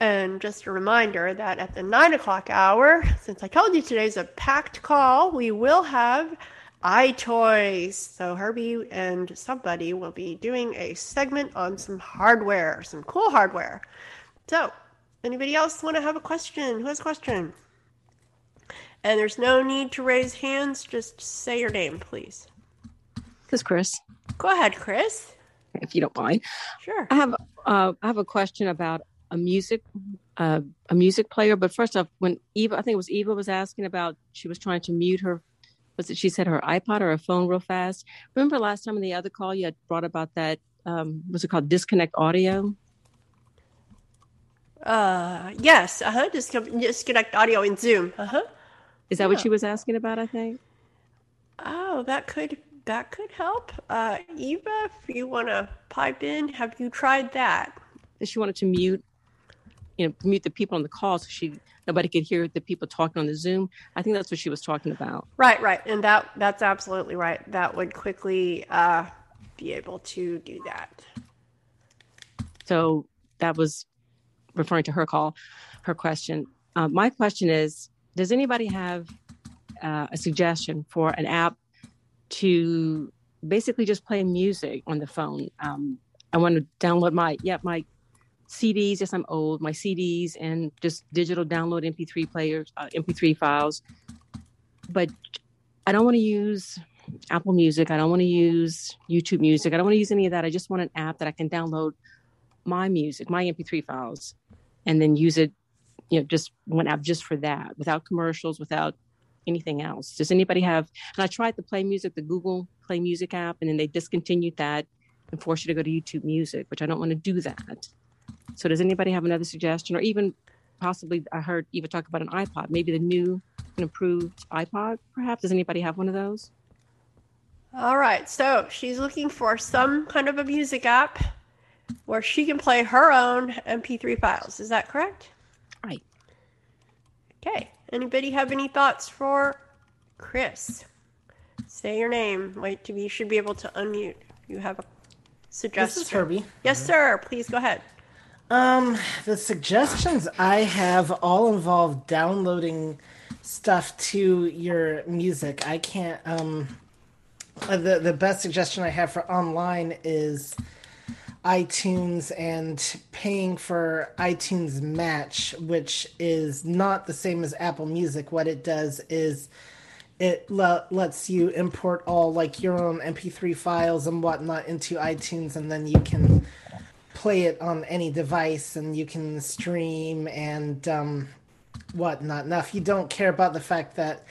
And just a reminder that at the nine o'clock hour, since I told you today's a packed call, we will have iToys. So Herbie and somebody will be doing a segment on some hardware, some cool hardware. So, anybody else want to have a question? Who has a question? And there's no need to raise hands, just say your name, please. This is Chris, Go ahead, Chris. if you don't mind. Sure. I have uh, I have a question about a music uh, a music player. But first off, when Eva, I think it was Eva, was asking about she was trying to mute her. Was it she said her iPod or her phone real fast? Remember last time in the other call you had brought about that um, what's it called disconnect audio? Uh, yes. Uh huh. Disconnect audio in Zoom. Uh huh. Is that what she was asking about? I think. Oh, that could that could help. Uh, Eva, if you want to pipe in, have you tried that? She wanted to mute, you know, mute the people on the call so she nobody could hear the people talking on the Zoom. I think that's what she was talking about. Right, right, and that that's absolutely right. That would quickly uh, be able to do that. So that was referring to her call, her question. Uh, my question is: Does anybody have uh, a suggestion for an app to basically just play music on the phone? Um, I want to download my yeah my CDs. Yes, I'm old. My CDs and just digital download MP3 players, uh, MP3 files. But I don't want to use Apple Music. I don't want to use YouTube Music. I don't want to use any of that. I just want an app that I can download my music, my MP3 files, and then use it. You know, just one app just for that, without commercials, without anything else. Does anybody have? And I tried the Play Music, the Google Play Music app, and then they discontinued that and forced you to go to YouTube Music, which I don't want to do that. So does anybody have another suggestion, or even possibly I heard Eva talk about an iPod, maybe the new and improved iPod, perhaps. Does anybody have one of those? All right, so she's looking for some kind of a music app where she can play her own MP3 files. Is that correct? Right. Okay. Anybody have any thoughts for Chris? Say your name. Wait, to be. you should be able to unmute. You have a suggestion. This is Herbie. Yes, sir. Please go ahead. Um, the suggestions I have all involve downloading stuff to your music. I can't. Um, the the best suggestion I have for online is iTunes and paying for iTunes Match, which is not the same as Apple Music. What it does is it le- lets you import all like your own MP3 files and whatnot into iTunes, and then you can play it on any device, and you can stream and um, whatnot. Now, if you don't care about the fact that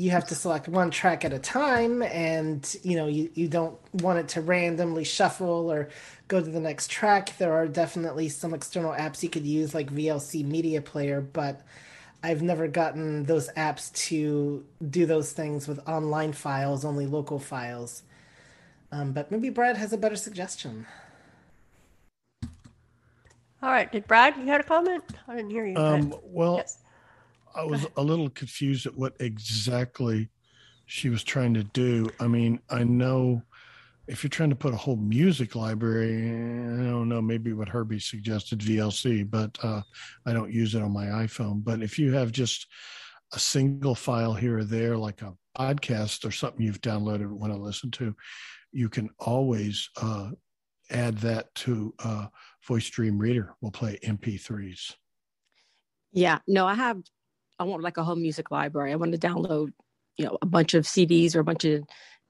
you have to select one track at a time and you know you, you don't want it to randomly shuffle or go to the next track. There are definitely some external apps you could use like vlc media player but i've never gotten those apps to do those things with online files only local files. Um, but maybe brad has a better suggestion. All right. Did brad you had a comment? I didn't hear you Um, well, Yes. I was a little confused at what exactly she was trying to do. I mean, I know if you're trying to put a whole music library, I don't know, maybe what Herbie suggested VLC, but uh, I don't use it on my iPhone. But if you have just a single file here or there, like a podcast or something you've downloaded want to listen to, you can always uh, add that to uh, Voice Dream Reader. We'll play MP3s. Yeah, no, I have. I want like a whole music library. I want to download, you know, a bunch of CDs or a bunch of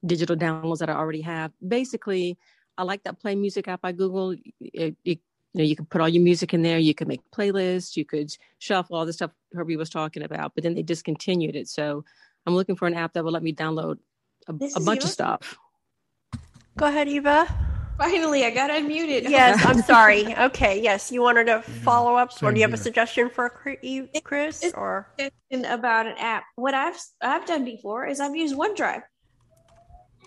digital downloads that I already have. Basically, I like that Play Music app I Google. It, it, you know, you can put all your music in there. You can make playlists. You could shuffle all the stuff Herbie was talking about. But then they discontinued it. So I'm looking for an app that will let me download a, a bunch Eva? of stuff. Go ahead, Eva. Finally, I got unmuted. [LAUGHS] Yes, I'm sorry. Okay, yes, you wanted to follow up, or do you have a suggestion for Cr- Eve- Chris? Or about an app. What I've I've done before is I've used OneDrive,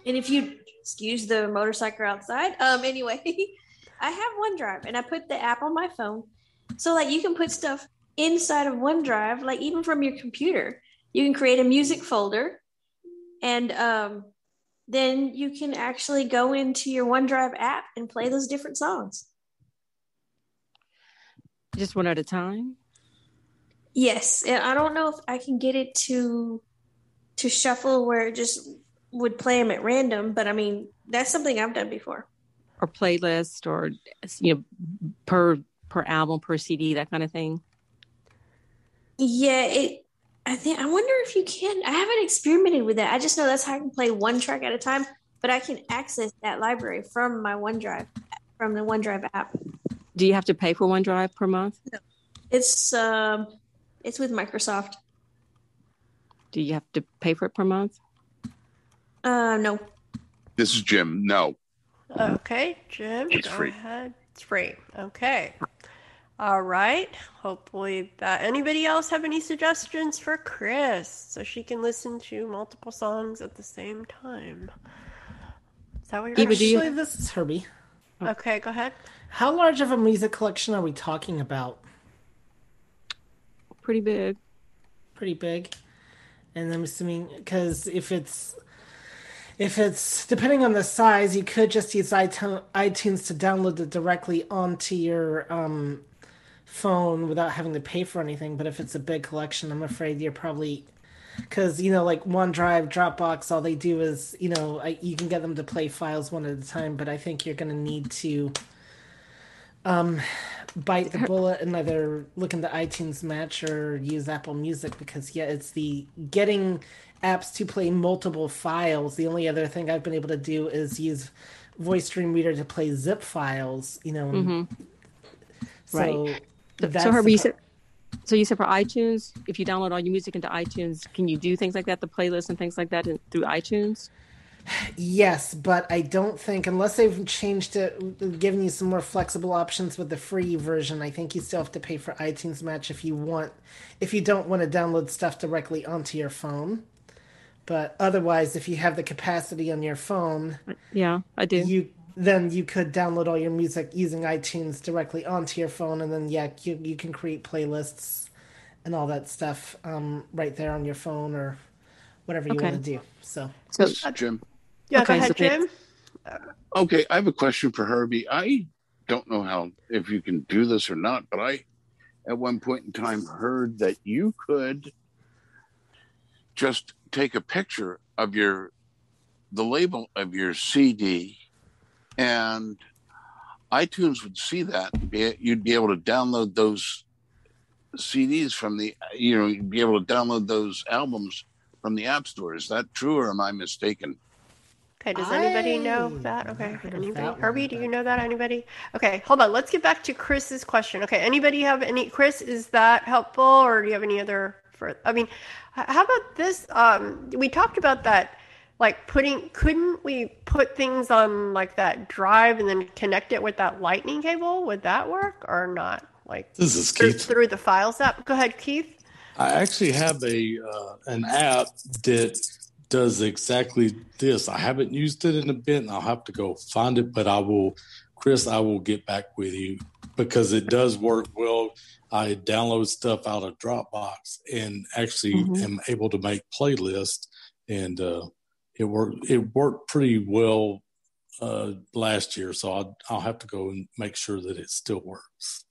and if you excuse the motorcycle outside, um, anyway, [LAUGHS] I have OneDrive, and I put the app on my phone, so like you can put stuff inside of OneDrive, like even from your computer. You can create a music folder, and um, then you can actually go into your OneDrive app and play those different songs. Just one at a time. Yes, and I don't know if I can get it to to shuffle where it just would play them at random, but I mean that's something I've done before. or playlist or you know per per album per cd that kind of thing Yeah, it. I think I wonder if you can. I haven't experimented with that. I just know that's how I can play one track at a time, but I can access that library from my OneDrive from the OneDrive app. do you have to pay for OneDrive per month No. It's um, it's with Microsoft. do you have to pay for it per month Uh, no. This is Jim. No. okay, Jim, It's go free. ahead. It's free. Okay. All right. Hopefully that anybody else have any suggestions for Chris so she can listen to multiple songs at the same time. Is that what you're Eva, gonna Actually, this is Herbie. Okay, go ahead. How large of a music collection are we talking about? Pretty big. Pretty big. And I'm assuming because if it's if it's depending on the size, you could just use iTunes iTunes to download it directly onto your um, phone without having to pay for anything. But if it's a big collection, I'm afraid you're probably because you know like OneDrive, Dropbox, all they do is you know I, you can get them to play files one at a time. But I think you're going to need to um, bite the bullet and either look into iTunes Match or use Apple Music because yeah, it's the getting apps to play multiple files. The only other thing I've been able to do is use Voice Dream Reader to play zip files. You know, Mhm. so Right. So, that's so Herbie, the you said, so you said for iTunes, if you download all your music into iTunes, can you do things like that, the playlist and things like that in, through iTunes? Yes, but I don't think unless they've changed it, given you some more flexible options with the free version. I think you still have to pay for iTunes Match if you want, if you don't want to download stuff directly onto your phone. But otherwise, if you have the capacity on your phone, Yeah, I do. You then you could download all your music using iTunes directly onto your phone, and then yeah, you you can create playlists and all that stuff um, right there on your phone or whatever you Okay. want to do. So, This is Jim. Yeah, Okay, go so ahead, Jim. Okay, I have a question for Herbie. I don't know how if you can do this or not, but I at one point in time heard that you could just take a picture of your the label of your CD and iTunes would see that you'd be able to download those CDs from the you know you'd be able to download those albums from the app store. Is that true or am I mistaken? Okay, does anybody know that? Okay, anybody? that one, Herbie, do you know that? Anybody? Okay, hold on. Let's get back to Chris's question. Okay, anybody have any? Chris, is that helpful, or do you have any other? For I mean, how about this? Um, we talked about that, like putting. Couldn't we put things on like that drive and then connect it with that lightning cable? Would that work or not? Like This is through, Keith. through the files app. Go ahead, Keith. I actually have a uh, an app that does exactly this. I haven't used it in a bit, and I'll have to go find it. But I will, Chris. I will get back with you because it does work well. I download stuff out of Dropbox and actually Mhm. am able to make playlists, and uh, it worked. It worked pretty well uh, last year, so I'll, I'll have to go and make sure that it still works.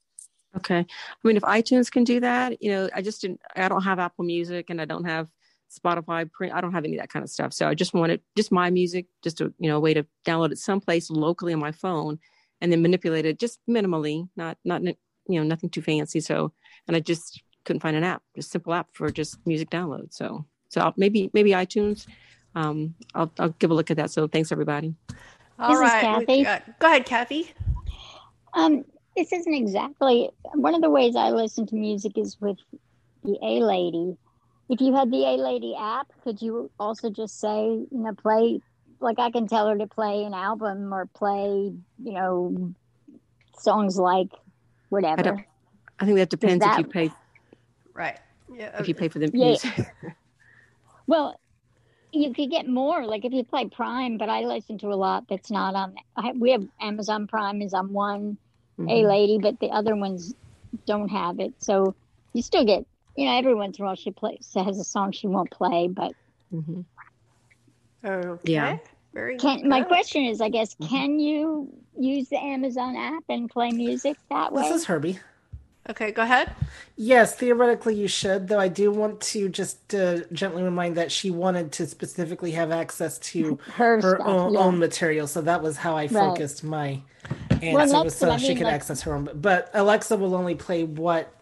Okay. I mean, if iTunes can do that, you know, I just didn't, I don't have Apple Music and I don't have Spotify print. I don't have any of that kind of stuff. So I just wanted just my music, just a, you know, a way to download it someplace locally on my phone and then manipulate it just minimally, not, not, you know, nothing too fancy. So, and I just couldn't find an app, just simple app for just music download. So, so I'll, maybe, maybe iTunes. Um, I'll, I'll give a look at that. So thanks everybody. All This right, we Kathy. go ahead, Kathy. Um, this isn't exactly one of the ways I listen to music is with the A Lady. If you had the A Lady app, could you also just say, you know, play like I can tell her to play an album or play, you know, songs like whatever. I don't, I think that depends that- if you pay, Right. Yeah. if you pay for the Yeah. music. [LAUGHS] Well, you could get more, like if you play Prime, but I listen to a lot that's not on. I, we have Amazon Prime is on one A Mhm. Lady, but the other ones don't have it. So you still get, you know, every once in a while she plays has a song she won't play, but Mhm. Okay. Yeah. Very can my question is, I guess, can you use the Amazon app and play music that way? this is Herbie. Okay, go ahead. Yes, theoretically you should, though I do want to just uh, gently remind that she wanted to specifically have access to [LAUGHS] Her her stuff, own, yeah. own material, so that was how I Right. focused my answer, Well, so what I she mean, could like- access her own. But Alexa will only play what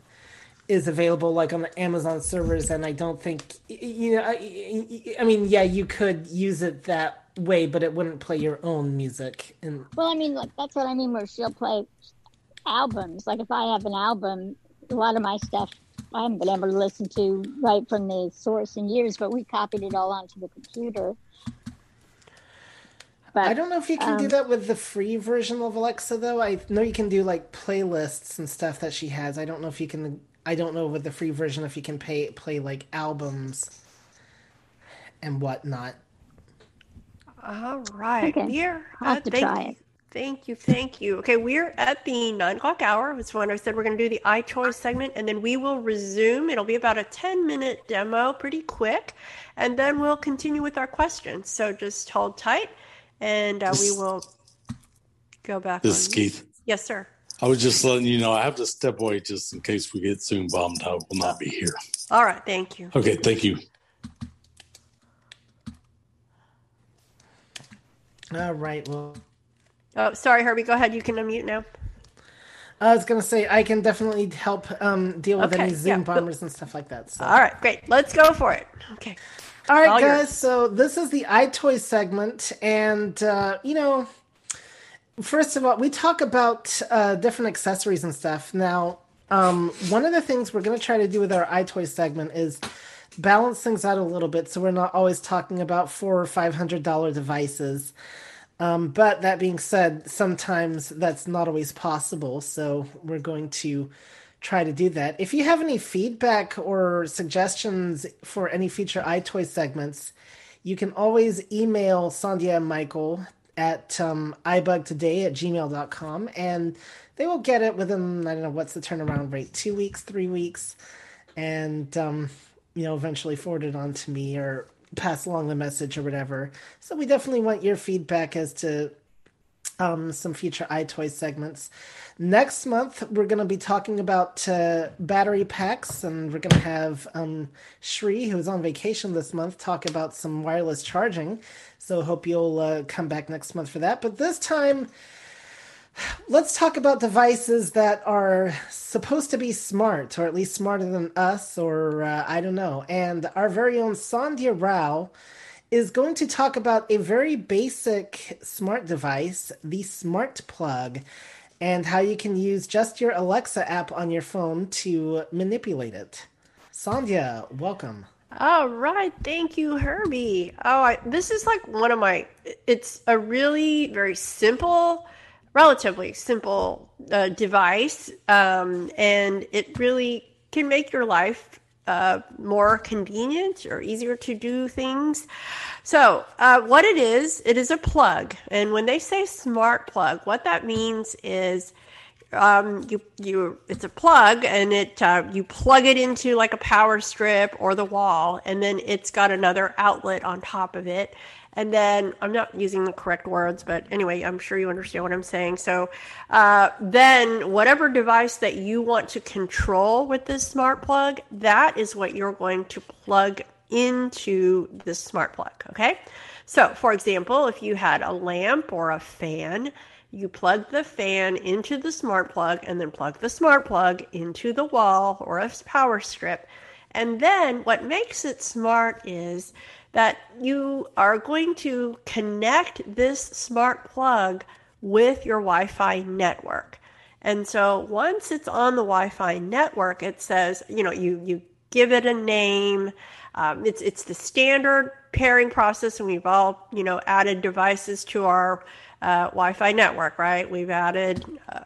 is available, like on the Amazon servers, and I don't think you know. I, I mean, yeah, you could use it that way, but it wouldn't play your own music. And Well, I mean, like that's what I mean. Where she'll play albums. Like if I have an album, a lot of my stuff I haven't been able to listen to right from the source in years, but we copied it all onto the computer. But I don't know if you can do um, that with the free version of Alexa though. I know you can do like playlists and stuff that she has. I don't know if you can. I don't know with the free version if you can pay play like albums and whatnot. All right. Okay. We're I'll have uh, to thank try you. it. Thank you, thank you. Okay, we're at the nine o'clock hour. That's when I said we're going to do the iToys segment, and then we will resume. It'll be about a 10 minute demo, pretty quick, and then we'll continue with our questions. So just hold tight, and uh, we will go back. This is on. Keith. Yes, sir. I was just letting you know I have to step away just in case we get Zoom bombed. I will not be here. All right, thank you. Okay, thank you. All right. Well, Oh, sorry, Herbie. Go ahead. You can unmute now. I was gonna say I can definitely help um, deal with Okay, any Zoom yeah. bombers and stuff like that. So. All right, great. Let's go for it. Okay. All right, All guys. yours. So this is the iToy segment, and uh, you know, first of all, we talk about uh, different accessories and stuff. Now, um, one of the things we're going to try to do with our iToy segment is balance things out a little bit, so we're not always talking about four or five hundred dollar devices. Um, but that being said, sometimes that's not always possible. So we're going to try to do that. If you have any feedback or suggestions for any future iToy segments, you can always email Sandhya and Michael at um, ibugtoday at gmail.com and they will get it within, I don't know, what's the turnaround rate? Two weeks, three weeks. And, um, you know, eventually forward it on to me or pass along the message or whatever. So we definitely want your feedback as to um, some future iToy segments. Next month, we're going to be talking about uh, battery packs, and we're going to have um, Shri, who's on vacation this month, talk about some wireless charging. So hope you'll uh, come back next month for that. But this time, let's talk about devices that are supposed to be smart, or at least smarter than us, or uh, I don't know. And our very own Sandhya Rao is going to talk about a very basic smart device, the Smart Plug, and how you can use just your Alexa app on your phone to manipulate it. Sandhya, welcome. All right, thank you, Herbie. Oh, I, this is like one of my. It's a really very simple, relatively simple uh, device, um, and it really can make your life uh, more convenient or easier to do things. So, uh, what it is, it is a plug, and when they say smart plug, what that means is um, you you it's a plug and it uh, you plug it into like a power strip or the wall and then it's got another outlet on top of it and then i'm not using the correct words but anyway i'm sure you understand what i'm saying so uh, then whatever device that you want to control with this smart plug that is what you're going to plug into this smart plug okay so for example if you had a lamp or a fan you plug the fan into the smart plug and then plug the smart plug into the wall or a power strip. And then what makes it smart is that you are going to connect this smart plug with your Wi Fi network. And so once it's on the Wi Fi network, it says, you know, you, you give it a name. Um, it's, it's the standard pairing process, and we've all, you know, added devices to our uh, Wi-Fi network, right? We've added uh,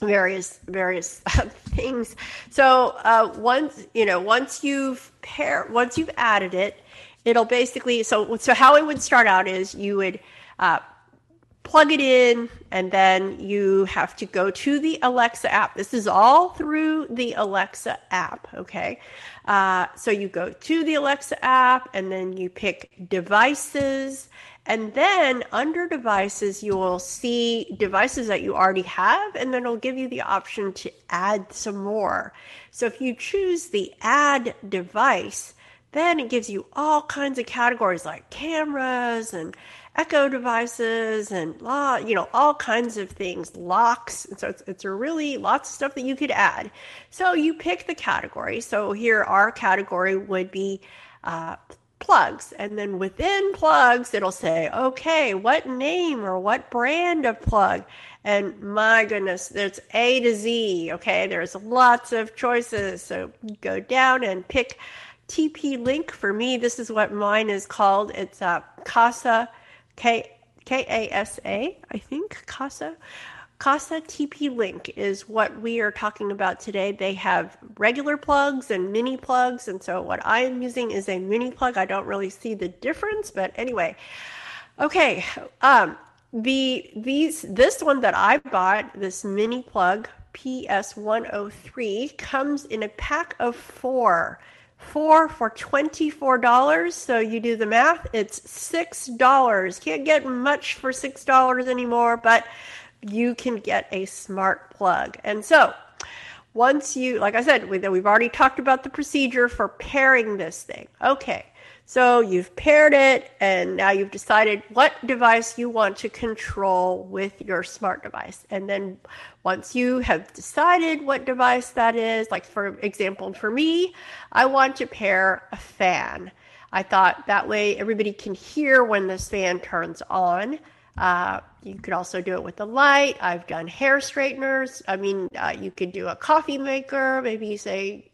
various various [LAUGHS] things. So uh, once you know, once you've pair, once you've added it, it'll basically. So so how it would start out is you would uh, plug it in, and then you have to go to the Alexa app. This is all through the Alexa app, okay? Uh, so you go to the Alexa app, and then you pick devices. And then under devices, you will see devices that you already have, and then it'll give you the option to add some more. So if you choose the add device, then it gives you all kinds of categories like cameras and echo devices and law, you know, all kinds of things, locks. So it's, it's really lots of stuff that you could add. So you pick the category. So here our category would be uh, plugs. And then within plugs, it'll say, okay, what name or what brand of plug? And my goodness, there's A to Z. Okay, there's lots of choices. So go down and pick TP Link. For me, this is what mine is called. It's uh, Kasa, K K A S A, I think, Kasa. Kasa TP Link is what we are talking about today. They have regular plugs and mini plugs, and so what I am using is a mini plug. I don't really see the difference, but anyway. Okay, um, the these this one that I bought, this mini plug PS103, comes in a pack of four. Four for $24. So you do the math, it's $6. Can't get much for $6 anymore, but you can get a smart plug. And so once you, like I said, we- we've already talked about the procedure for pairing this thing. Okay. So you've paired it and now you've decided what device you want to control with your smart device. And then once you have decided what device that is, like for example, for me, I want to pair a fan. I thought that way everybody can hear when this fan turns on. Uh, you could also do it with the light. I've done hair straighteners. I mean, uh, you could do a coffee maker. Maybe you say,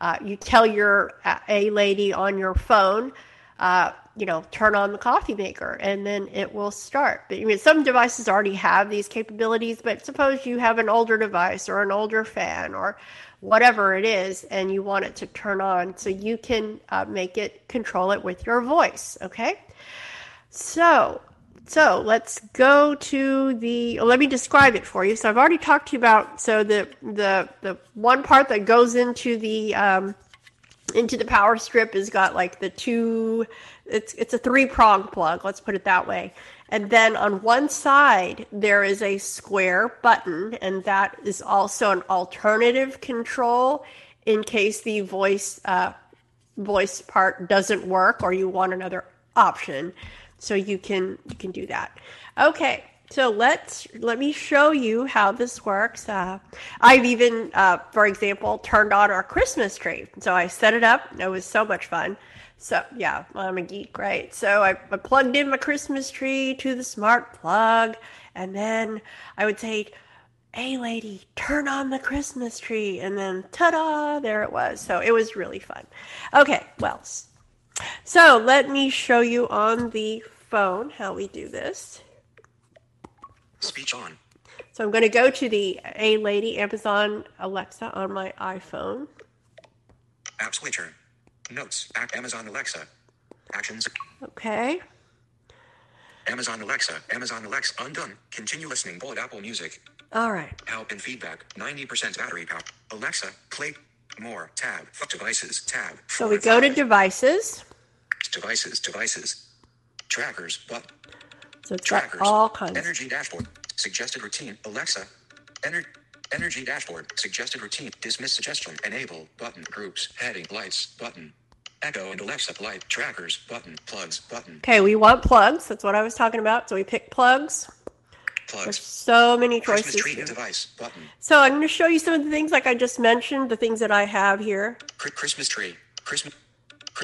uh, you tell your uh, a lady on your phone, uh, you know, turn on the coffee maker, and then it will start. But I mean, some devices already have these capabilities. But suppose you have an older device or an older fan or whatever it is, and you want it to turn on, so you can uh, make it control it with your voice. Okay. So, so let's go to the. Let me describe it for you. So I've already talked to you about. So the the the one part that goes into the um, into the power strip has got like the two. It's it's a three prong plug. Let's put it that way. And then on one side there is a square button, and that is also an alternative control in case the voice uh, voice part doesn't work or you want another option so you can you can do that. Okay so let's let me show you how this works. Uh, i've even uh, for example turned on our christmas tree. So i set it up. It was so much fun. So yeah i'm a geek right? So I, I plugged in my christmas tree to the smart plug. And then i would say hey lady turn on the christmas tree. And then ta-da there it was. So it was really fun. Okay well so let me show you on the phone how we do this Speech on. so i'm going to go to the a lady amazon alexa on my iphone App switcher. Notes. App Amazon Alexa. Actions. okay Amazon Alexa. Amazon Alexa. Undone. Continue listening. Bullet Apple Music. all right Help and feedback. 90% battery power. Alexa. Play. More. Tab. Devices. Tab. so we go to devices Devices. Devices. Trackers. But. so it's got Trackers. all kinds Energy dashboard. Suggested routine. Alexa. Ener- energy dashboard. Suggested routine. Dismiss suggestion. Enable. Button. Groups. Heading. Lights. Button. Echo and Alexa. Light. Trackers. Button. Plugs. Button. okay we want plugs that's what i was talking about so we pick plugs there's so many Christmas choices tree device. Button. so i'm going to show you some of the things like i just mentioned the things that i have here Christmas tree. Christmas.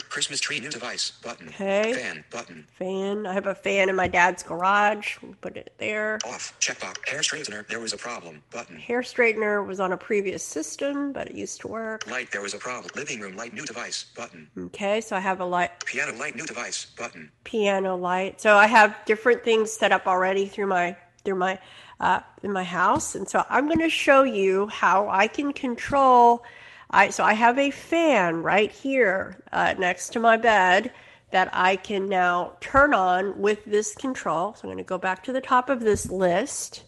Christmas tree new device. Button. Okay. Fan. Button. fan i have a fan in my dad's garage we'll put it there Off. Checkbox. Hair straightener. There was a problem. Button. hair straightener was on a previous system but it used to work Light. There was a problem. Living room light new device. Button. okay so i have a light Piano light new device. Button. piano light so i have different things set up already through my through my uh, in my house and so i'm going to show you how i can control i so i have a fan right here uh, next to my bed that i can now turn on with this control so i'm going to go back to the top of this list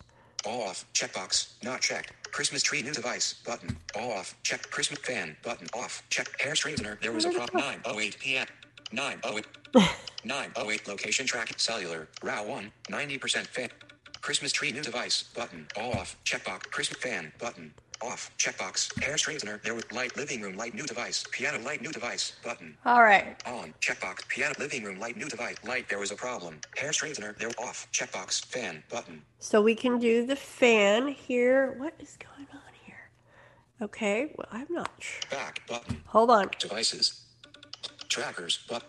All off. Checkbox. Not checked. Christmas tree new device. Button. All off. Check. Christmas fan. Button. Off. Check. Hair straightener. There was a problem. 908 p.m. 908. [LAUGHS] 908. Location track. Cellular. RAW 1. 90% fan. Christmas tree new device. Button. All off. Checkbox. Christmas fan. Button. Off. Checkbox. Hair straightener. There was light. Living room light new device. Piano light new device. Button. all right On. Checkbox. Piano. Living room light new device. Light. There was a problem. Hair straightener. There. Off. Checkbox. Fan. Button. so we can do the fan here what is going on here okay well i'm not sure Back. Button. hold on Devices. Trackers. But.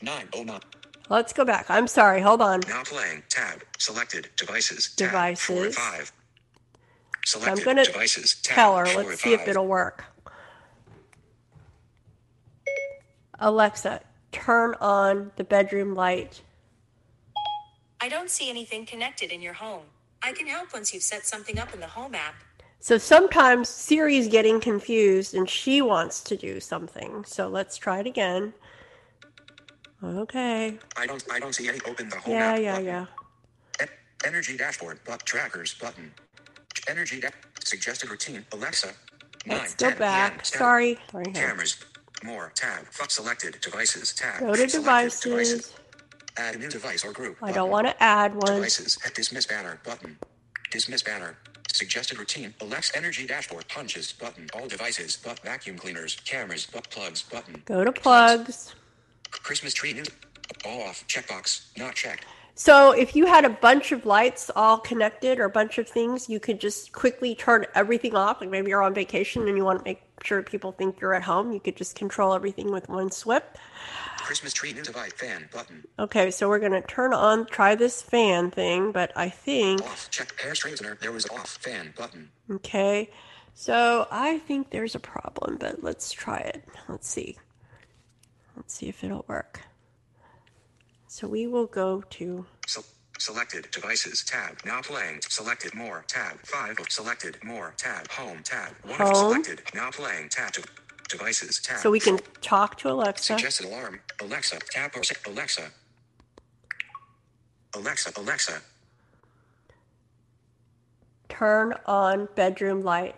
909. Let's go back i'm sorry hold on Now playing. Tab. Selected. Devices. Tab. Devices. 4 5. So I'm going to Devices. Tab. tell her. Let's see if it'll work. Alexa, turn on the bedroom light. I don't see anything connected in your home. I can help once you've set something up in the Home app. So sometimes Siri's getting confused and she wants to do something. So let's try it again. Okay. I don't I don't see any open the home Yeah, app yeah, button. yeah. E- Energy dashboard but trackers button. Energy da- suggested routine. Alexa. Let's 9, go 10 back. PM, tab. Sorry. Sorry. hang. Cameras. More tab. F- selected devices tab. Go to Selected devices. Add a new device or group. I don't want to add one. Devices. Dismiss banner button. Dismiss banner. Suggested routine. Alexa energy dashboard. Punches button. All devices but vacuum cleaners. Cameras but plugs button. Go to plugs. Christmas tree news. All off. Checkbox. Not checked. So if you had a bunch of lights all connected or a bunch of things, you could just quickly turn everything off. Like maybe you're on vacation and you want to make sure people think you're at home. You could just control everything with one swip. Christmas tree device fan button. Okay, so we're going to turn on, try this fan thing, but I think, Off. Check hair straightener. There was off fan button. okay, so I think there's a problem, but let's try it. Let's see. Let's see if it'll work. So we will go to, Se- selected devices tab. Now playing. Selected more tab. Five. Selected more tab. Home tab. One Home. selected. Now playing tab. De- devices tab. so we can talk to Alexa. Suggested alarm. Alexa. Tab. or- Alexa. Alexa. Alexa. Turn on bedroom light.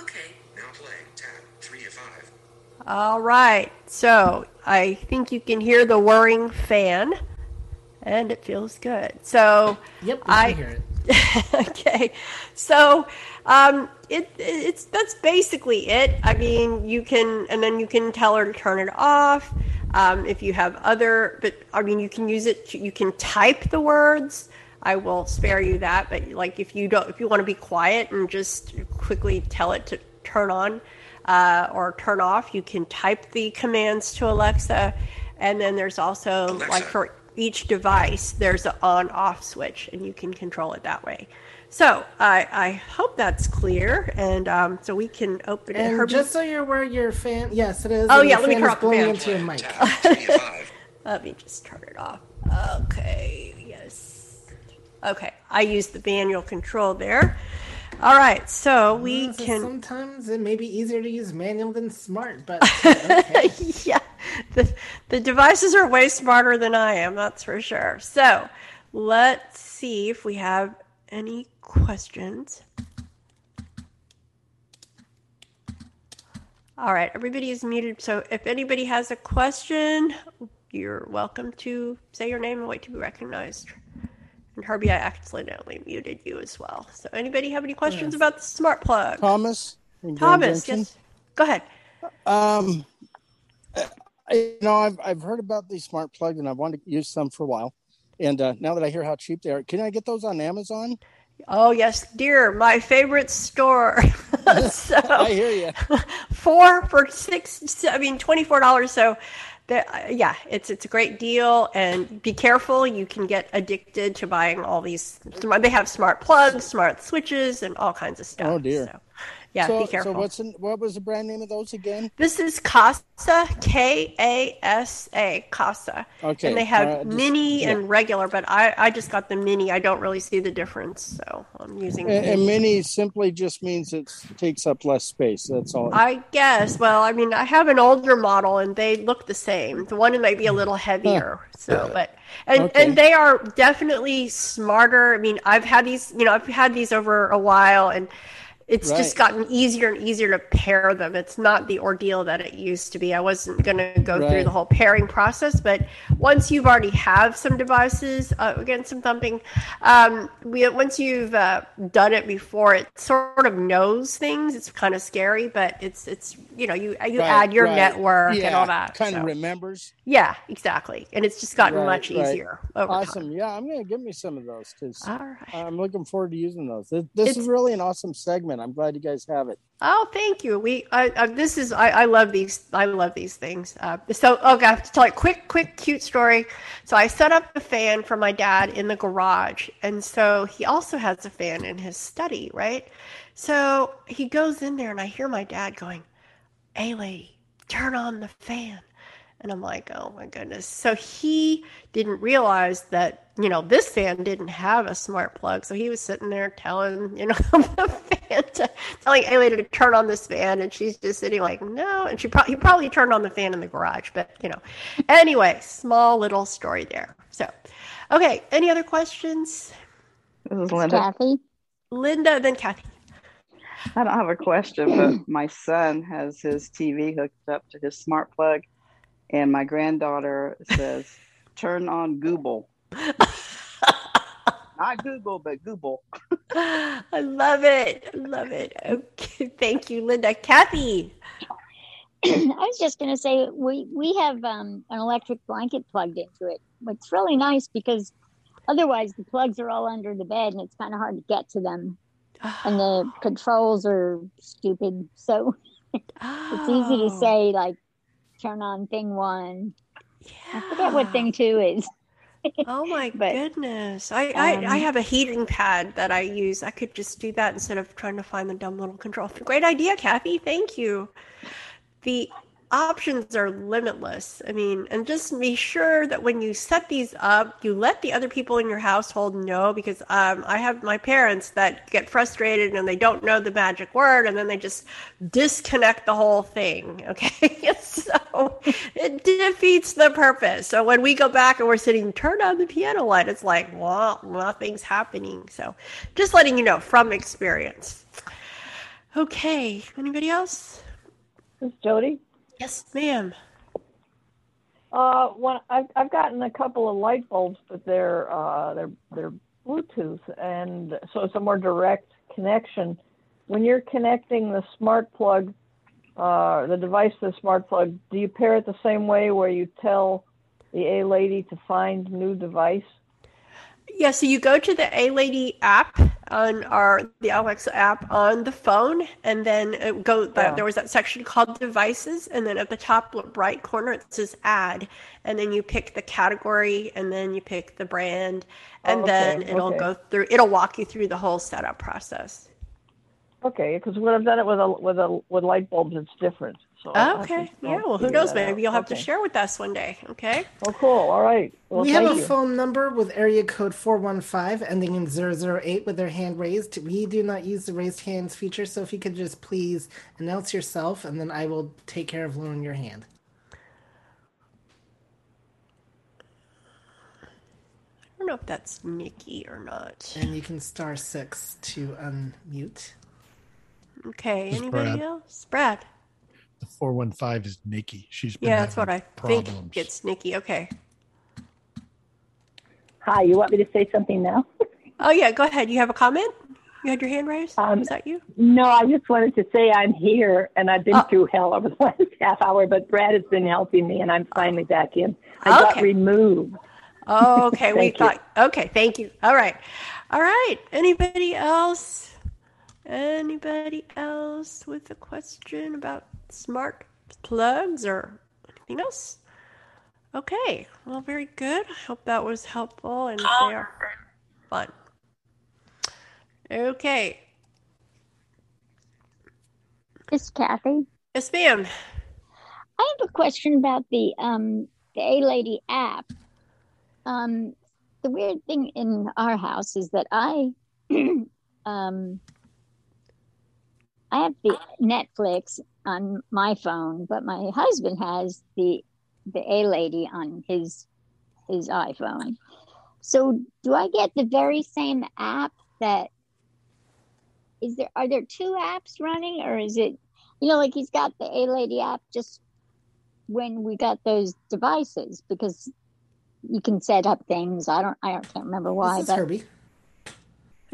Okay. Now playing tab. Three of five. All right. So I think you can hear the whirring fan, and it feels good. So Yep, I hear it. [LAUGHS] okay. So um, it it's that's basically it. I mean, you can and then you can tell her to turn it off. Um, if you have other, but I mean, you can use it. To, you can type the words. I will spare you that. But like, if you don't, if you want to be quiet and just quickly tell it to turn on uh, or turn off, you can type the commands to Alexa. And then there's also like for each device, there's an on-off switch, and you can control it that way. So I, I hope that's clear, and um, so we can open it. And Herbie- just so you're aware, your fan. Yes, it is. Oh, yeah, your let me fan turn is off the blowing fan. into your mic. Tab. Three of five. Let me just turn it off. Okay, yes. Okay, I used the manual control there. All right, so we So can. Sometimes it may be easier to use manual than smart, but [LAUGHS] okay. yeah, the, the devices are way smarter than I am, that's for sure. So let's see if we have any questions. All right, everybody is muted. So if anybody has a question, you're welcome to say your name and wait to be recognized. And Herbie, I accidentally muted you as well. So anybody have any questions Yes. about the smart plug? Thomas. Thomas, yes. Go ahead. Um, I, you know, I've I've heard about these smart plugs and I've wanted to use some for a while. And uh, now that I hear how cheap they are, can I get those on Amazon? Oh yes, dear, my favorite store. so [LAUGHS] [LAUGHS] I hear you. [LAUGHS] four for six. I mean, twenty four dollars. So, the, uh, yeah, it's it's a great deal. And be careful; you can get addicted to buying all these. They have smart plugs, smart switches, and all kinds of stuff. Oh dear. So, yeah, so, be careful. So what's in, what was the brand name of those again? This is Kasa, K A S A, Kasa. Okay, And they have right, just- mini yeah. and regular, but I, I just got the mini. I don't really see the difference, so I'm using. And, and mini simply just means it takes up less space. That's all. I guess. Well, I mean, I have an older model, and they look the same. The one might be a little heavier. So, but and Okay. and they are definitely smarter. I mean, I've had these. You know, I've had these over a while, and it's just gotten easier and easier to pair them. It's not the ordeal that it used to be. I wasn't going to go through the whole pairing process, but once you've already have some devices, uh, again, some thumping, um, we, once you've uh, done it before, it sort of knows things. It's kind of scary, but it's it's you know you you Right, add your right. network and all that. Kind of so. remembers. Yeah, exactly, and it's just gotten Right, much right. easier over awesome. time. Yeah, I'm gonna give me some of those because right. I'm looking forward to using those. This, this is really an awesome segment. I'm glad you guys have it. Oh, thank you. We, I, I this is, I, I love these. I love these things. Uh, so, okay, I have to tell a quick, quick, cute story. So, I set up a fan for my dad in the garage, and so he also has a fan in his study, right? So he goes in there, and I hear my dad going, "Hey, lady, turn on the fan." And I'm like, oh my goodness. So he didn't realize that, you know, this fan didn't have a smart plug. So he was sitting there telling, you know, [LAUGHS] the fan to, telling Ayla to turn on this fan. And she's just sitting like, no. And she probably, he probably turned on the fan in the garage. But, you know, anyway, small little story there. So, okay. Any other questions? This is Linda. Kathy. Linda, then Kathy. I don't have a question, but my son has his TV hooked up to his smart plug, and my granddaughter says, [LAUGHS] "Turn on Google." [LAUGHS] Not Google, but Google. I love it. I love it. Okay. Thank you, Linda. Kathy. [CLEARS THROAT] I was just going to say we we have um, an electric blanket plugged into it. It's really nice because otherwise the plugs are all under the bed and it's kind of hard to get to them, [SIGHS] and the controls are stupid. So [LAUGHS] it's easy to Oh. say like turn on thing one. I forget what thing two is. [LAUGHS] Oh my But, goodness. I, I, I um, have a heating pad that I use. I could just do that instead of trying to find the dumb little control. Great idea, Kathy. Thank you. The options are limitless. I mean, and just be sure that when you set these up, you let the other people in your household know because um, I have my parents that get frustrated and they don't know the magic word and then they just disconnect the whole thing. [LAUGHS] Okay. [LAUGHS] so [LAUGHS] it defeats the purpose. So when we go back and we're sitting, turn on the piano light, it's like, well, nothing's happening. So just letting you know from experience. Okay. Anybody else? This is Jody. Yes, ma'am. Uh, when I've I've gotten a couple of light bulbs, but they're uh they're they're Bluetooth, and so it's a more direct connection. When you're connecting the smart plug, uh, the device the smart plug, do you pair it the same way where you tell the A lady to find new device? Yeah, so you go to the A Lady app on our the Alexa app on the phone, and then it go. Yeah. There was that section called Devices, and then at the top right corner it says Add, and then you pick the category, and then you pick the brand, and Oh, okay, then it'll okay. go through. It'll walk you through the whole setup process. Okay, because when I've done it with a with a with light bulbs, it's different. So Okay, yeah. Well, who knows? that out. Maybe you'll have to share with us one day. Okay. Oh, cool. All right. Well, we have a you. phone number with area code 415 ending in 008 with their hand raised. We do not use the raised hands feature, so if you could just please announce yourself and then I will take care of lowering your hand. I don't know if that's Nikki or not. And you can star six to unmute. Okay. This is Anybody Brad. else? Brad. The 415 is Nikki. She's been Yeah, that's what I having think. problems. It's Nikki. Okay. Hi, you want me to say something now? [LAUGHS] Oh yeah, go ahead. You have a comment? You had your hand raised? Um, Is that you? No, I just wanted to say I'm here and I've been Oh. through hell over [LAUGHS] the last half hour, but Brad has been helping me and I'm finally back in. I got removed. Oh, okay. [LAUGHS] we Thank you. thought. Okay, thank you. All right, all right. Anybody else? Anybody else with a question about smart plugs or anything else? Okay. Well, very good. I hope that was helpful and they are fun. Okay. It's Kathy. Yes, ma'am. I have a question about the um the A Lady app. Um, the weird thing in our house is that I [CLEARS THROAT] um I have the Netflix on my phone, but my husband has the the A Lady on his his iPhone. So do I get the very same app that is there are there two apps running or is it you know like he's got the A Lady app just when we got those devices because you can set up things. I don't I don't can't remember why, this is but Herbie.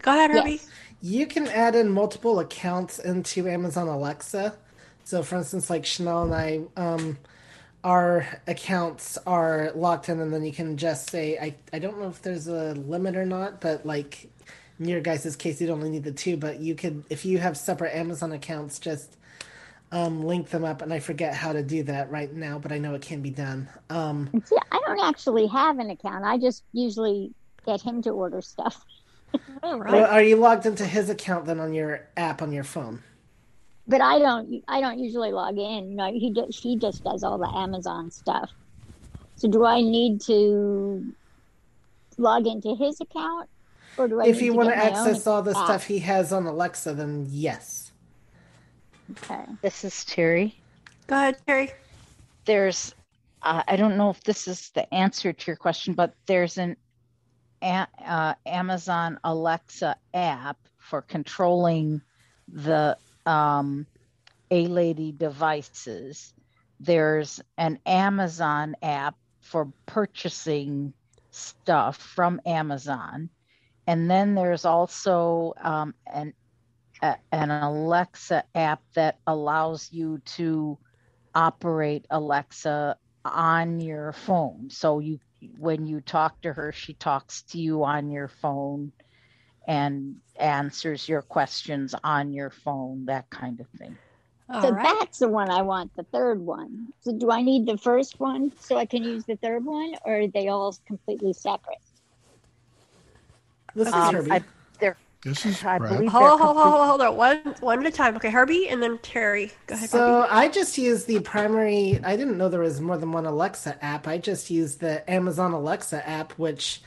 Go ahead, Herbie. You can add in multiple accounts into Amazon Alexa. So, for instance, like Chanel and I, um, our accounts are locked in, and then you can just say, I, I don't know if there's a limit or not, but like in your guys' case, you'd only need the two, but you could, if you have separate Amazon accounts, just um, link them up. And I forget how to do that right now, but I know it can be done. Um, see, I don't actually have an account. I just usually get him to order stuff. All well, are you logged into his account then on your app on your phone? but I don't. I don't usually log in. You know, he just he just does all the Amazon stuff. So do I need to log into his account, or do I? if need you to want to get my own access all the app? stuff he has on Alexa, then yes. Okay. This is Terry. Go ahead, Terry. There's, uh, I don't know if this is the answer to your question, but there's an a, uh, Amazon Alexa app for controlling the um, A Lady devices. There's an Amazon app for purchasing stuff from Amazon. And then there's also um, an a, an Alexa app that allows you to operate Alexa on your phone. So you when you talk to her, she talks to you on your phone and answers your questions on your phone, that kind of thing. so that's the one I want, the third one. So do I need the first one so I can use the third one, or are they all completely separate? This is Um, Herbie. I, they're, This is I believe Hold they're on, hold hold hold on. One, one at a time. Okay, Herbie, and then Terry. Go ahead. So Herbie. I just use the primary. I didn't know there was more than one Alexa app. I just use the Amazon Alexa app, which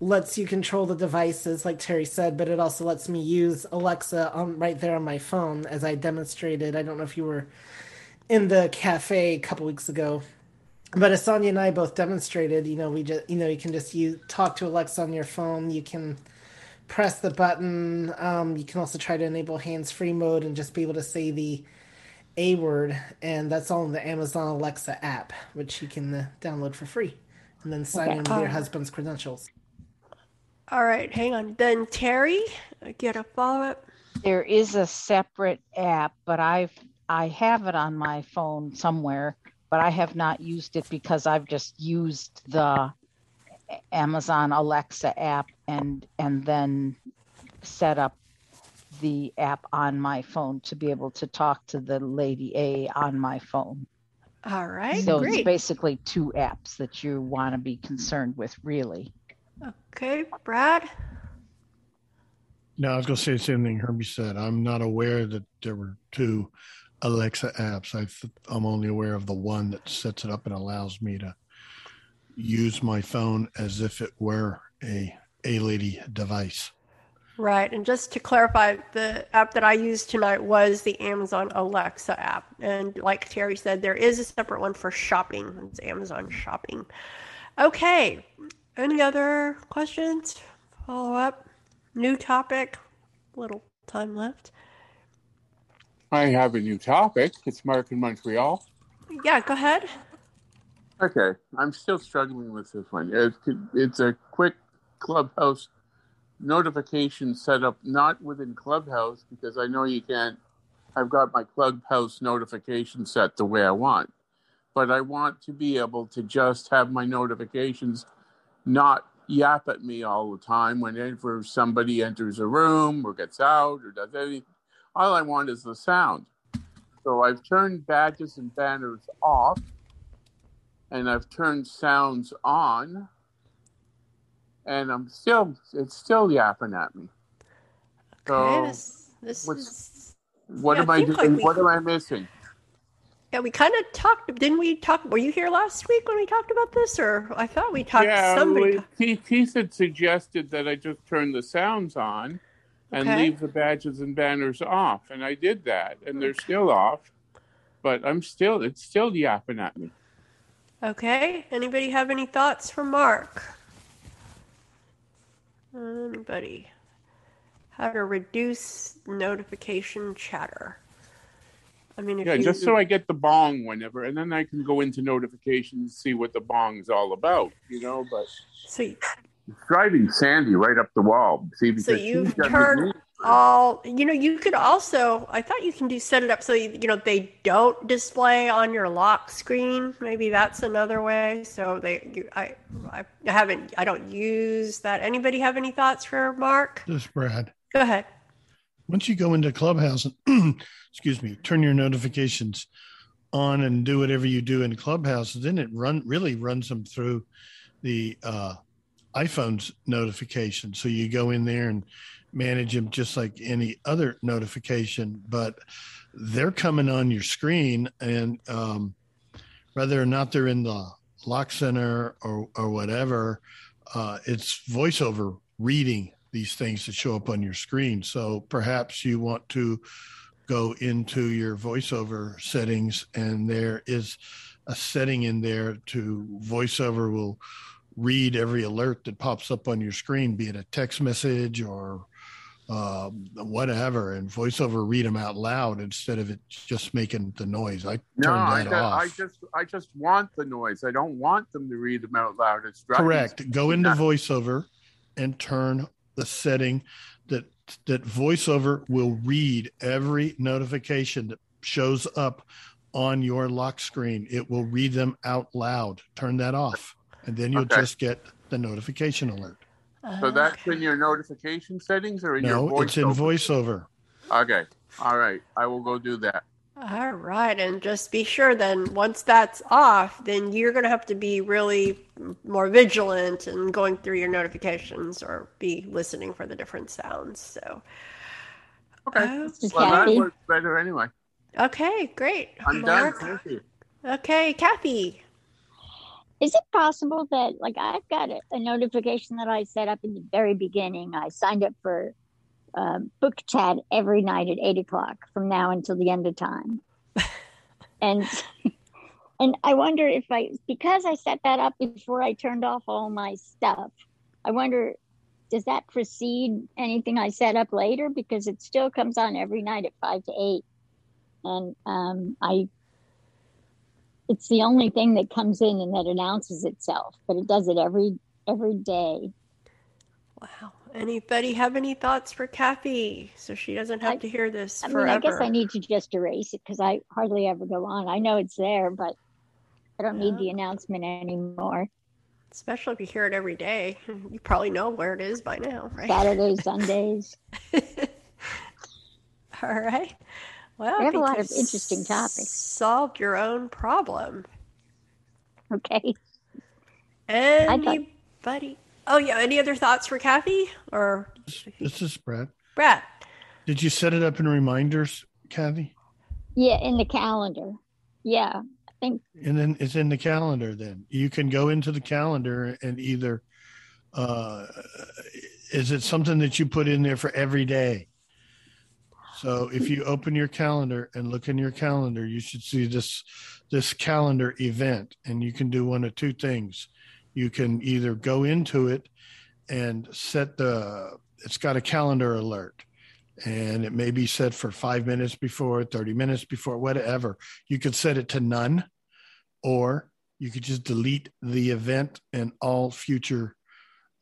lets you control the devices, like Terry said, but it also lets me use Alexa on right there on my phone, as I demonstrated. I don't know if you were in the cafe a couple weeks ago, but as Sandhya and I both demonstrated, you know, we just you know you can just you talk to Alexa on your phone. You can press the button. Um, you can also try to enable hands-free mode and just be able to say the a word, and that's all in the Amazon Alexa app, which you can uh, download for free, and then sign Okay. in with your Uh, husband's credentials. All right, hang on. Then Terry, get a follow up. There is a separate app, but I've I have it on my phone somewhere, but I have not used it because I've just used the Amazon Alexa app and and then set up the app on my phone to be able to talk to the lady A on my phone. All right, so great. it's basically two apps that you want to be concerned with, really. Okay, Brad. No, I was going to say the same thing Herbie said. I'm not aware that there were two Alexa apps. I th- I'm only aware of the one that sets it up and allows me to use my phone as if it were a A lady device. Right, and just to clarify, the app that I used tonight was the Amazon Alexa app. And like Terry said, there is a separate one for shopping. It's Amazon Shopping. Okay, any other questions? Follow up? New topic? Little time left. I have a new topic. It's Mark in Montreal. Yeah, go ahead. Okay, I'm still struggling with this one. It's, it's a quick Clubhouse notification set up, not within Clubhouse, because I know you can't. I've got my Clubhouse notification set the way I want, but I want to be able to just have my notifications not yap at me all the time whenever somebody enters a room or gets out or does anything. All I want is the sound. So I've turned badges and banners off and I've turned sounds on, and I'm still it's still yapping at me. So Okay, this, this is. what yeah, am I doing? like we- what am I missing? Yeah, we kind of talked. Didn't we talk? Were you here last week when we talked about this, or I thought we talked? yeah, somebody. Keith, Keith had suggested that I just turn the sounds on and Okay. leave the badges and banners off, and I did that, and they're still off. But I'm still it's still yapping at me. Okay. Anybody have any thoughts for Mark? Anybody? How to reduce notification chatter? I mean, if Yeah, you just so I get the bong whenever, and then I can go into notifications and see what the bong's all about, you know. But so you, driving Sandy right up the wall. See, because so you she's got turn me- all. You know, you could also. I thought you can do set it up so you, you know they don't display on your lock screen. Maybe that's another way. So they, you, I, I haven't. I don't use that. Anybody have any thoughts for Mark? just Brad. Go ahead. Once you go into Clubhouse and [CLEARS THROAT] excuse me, turn your notifications on and do whatever you do in Clubhouse, then it run really runs them through the uh, iPhone's notification. So you go in there and manage them just like any other notification, but they're coming on your screen, and um, whether or not they're in the lock center or or whatever, uh, it's voiceover reading these things that show up on your screen. So perhaps you want to go into your voiceover settings, and there is a setting in there to voiceover will read every alert that pops up on your screen, be it a text message or uh, whatever, and voiceover read them out loud instead of it just making the noise. I No, turned I, that ju- off. I just I just want the noise. I don't want them to read them out loud. It's Correct. Go into voiceover and turn the setting that that voiceover will read every notification that shows up on your lock screen. It will read them out loud. Turn that off. And then you'll Okay. just get the notification alert. So oh, that's in your notification settings or in No, your it's in voiceover? voiceover. Okay. All right. I will go do that. All right, and just be sure then once that's off, then you're going to have to be really more vigilant and going through your notifications or be listening for the different sounds. So, okay, okay, Well, that works better anyway. okay, great. I'm done. Thank you. Okay, Kathy. Is it possible that, like, I've got a, a notification that I set up in the very beginning? I signed up for uh, book chat every night at eight o'clock from now until the end of time, [LAUGHS] and [LAUGHS] and I wonder if I because I set that up before I turned off all my stuff. I wonder does that precede anything I set up later because it still comes on every night at five to eight, and um, I it's the only thing that comes in and that announces itself, but it does it every every day. Wow. Anybody have any thoughts for Kathy so she doesn't have to hear this I mean. I guess I need to just erase it because I hardly ever go on. I know it's there, but I don't need the announcement anymore. Especially if you hear it every day. [LAUGHS] You probably know where it is by now, right? Saturdays, [LAUGHS] Sundays. [LAUGHS] All right. Well, We have a lot of interesting topics. Solved your own problem. Okay. Anybody? Oh yeah. Any other thoughts for Kathy or This is Brad. Brad? Did you set it up in reminders, Kathy? Yeah, in the calendar. Yeah, I think And then it's in the calendar. Then you can go into the calendar and either uh, is it something that you put in there for every day? So if you open your calendar and look in your calendar, you should see this this calendar event, and you can do one of two things. You can either go into it and set the it's got a calendar alert and it may be set for five minutes before 30 minutes before whatever you could set it to none or you could just delete the event and all future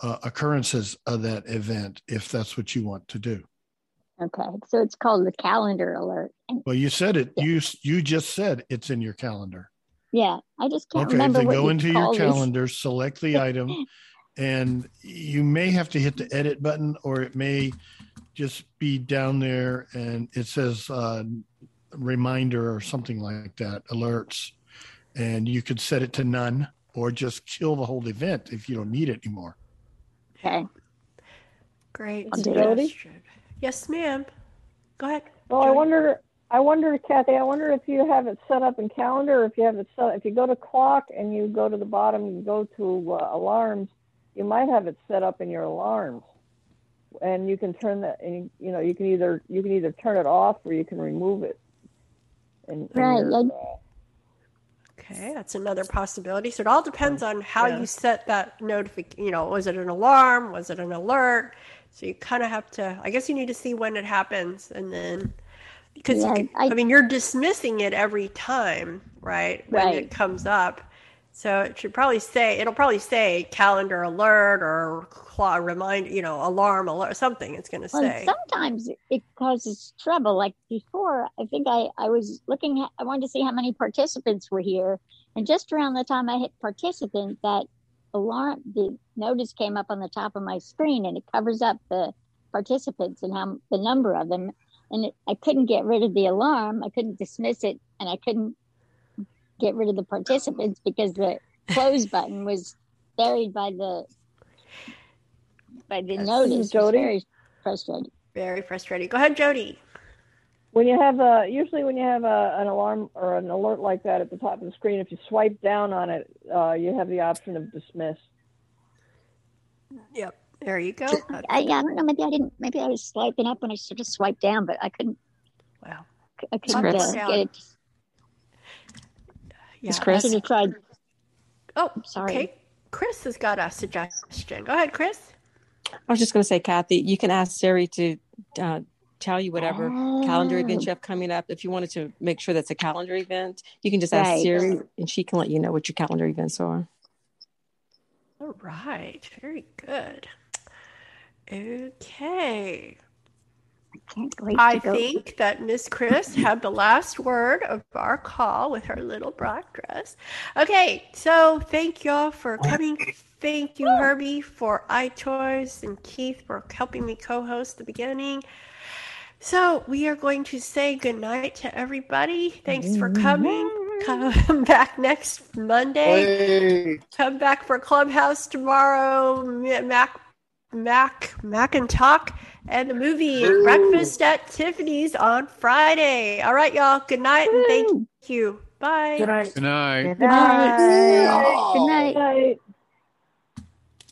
uh, occurrences of that event if that's what you want to do okay. So it's called the calendar alert. Well you said it you you just said it's in your calendar yeah, I just can't okay remember then what go you into your call these. calendar select the item [LAUGHS] and you may have to hit the edit button or it may just be down there and it says uh, reminder or something like that alerts and you could set it to none or just kill the whole event if you don't need it anymore Okay. Great Jody? Suggestion. Yes, ma'am. Go ahead. Well, I wonder, I wonder, Kathy, I wonder if you have it set up in calendar, or if you have it set, if you go to clock and you go to the bottom, you go to uh, alarms, you might have it set up in your alarms, and you can turn that, and you know, you can either you can either turn it off or you can remove it. And, and Right, your, uh, Okay, that's another possibility. So it all depends on how Yeah. you set that notification. You know, was it an alarm? Was it an alert? So you kind of have to. I guess you need to see when it happens, and then because Yeah, can, I, mean, you're dismissing it every time, right? When Right. it comes up. So it should probably say it'll probably say calendar alert or claw remind you know alarm alert something. It's going to Well, say. sometimes it causes trouble. Like before, I think I, I was looking at, I wanted to see how many participants were here. And just around the time I hit participant, that alarm, the notice came up on the top of my screen and it covers up the participants and how the number of them. And it, I couldn't get rid of the alarm. I couldn't dismiss it and I couldn't get rid of the participants because the close button was buried by the by the notice. Jody? very- frustrating. Very frustrating. Go ahead, Jody. When you have a usually when you have a, an alarm or an alert like that at the top of the screen, if you swipe down on it, uh, you have the option of dismiss. Yep. There you go. I, yeah, I don't know. Maybe I didn't. Maybe I was swiping up when I should have swiped down, but I couldn't. Wow. I couldn't uh, get it. Yeah, I should have tried. Oh, sorry. Okay. Chris has got a suggestion. Go ahead, Chris. I was just going to say, Kathy, you can ask Siri to uh, tell you whatever calendar event you have coming up. If you wanted to make sure that's a calendar event, you can just ask Right. Siri and she can let you know what your calendar events are. All right. Very good. Okay. wait I go. think that Miss Chris had the last word of our call with her little black dress. Okay, so thank y'all for coming. Thank you, Herbie, for iToys and Keith for helping me co-host the beginning. So we are going to say goodnight to everybody. Thanks for coming. Come [LAUGHS] back next Monday. Come back for Clubhouse tomorrow. Mac, Mac, Mac and Talk, and the movie Breakfast at Tiffany's on Friday. All right, y'all. Good night and thank you. Bye. Good night. Good night. Good night. Good night.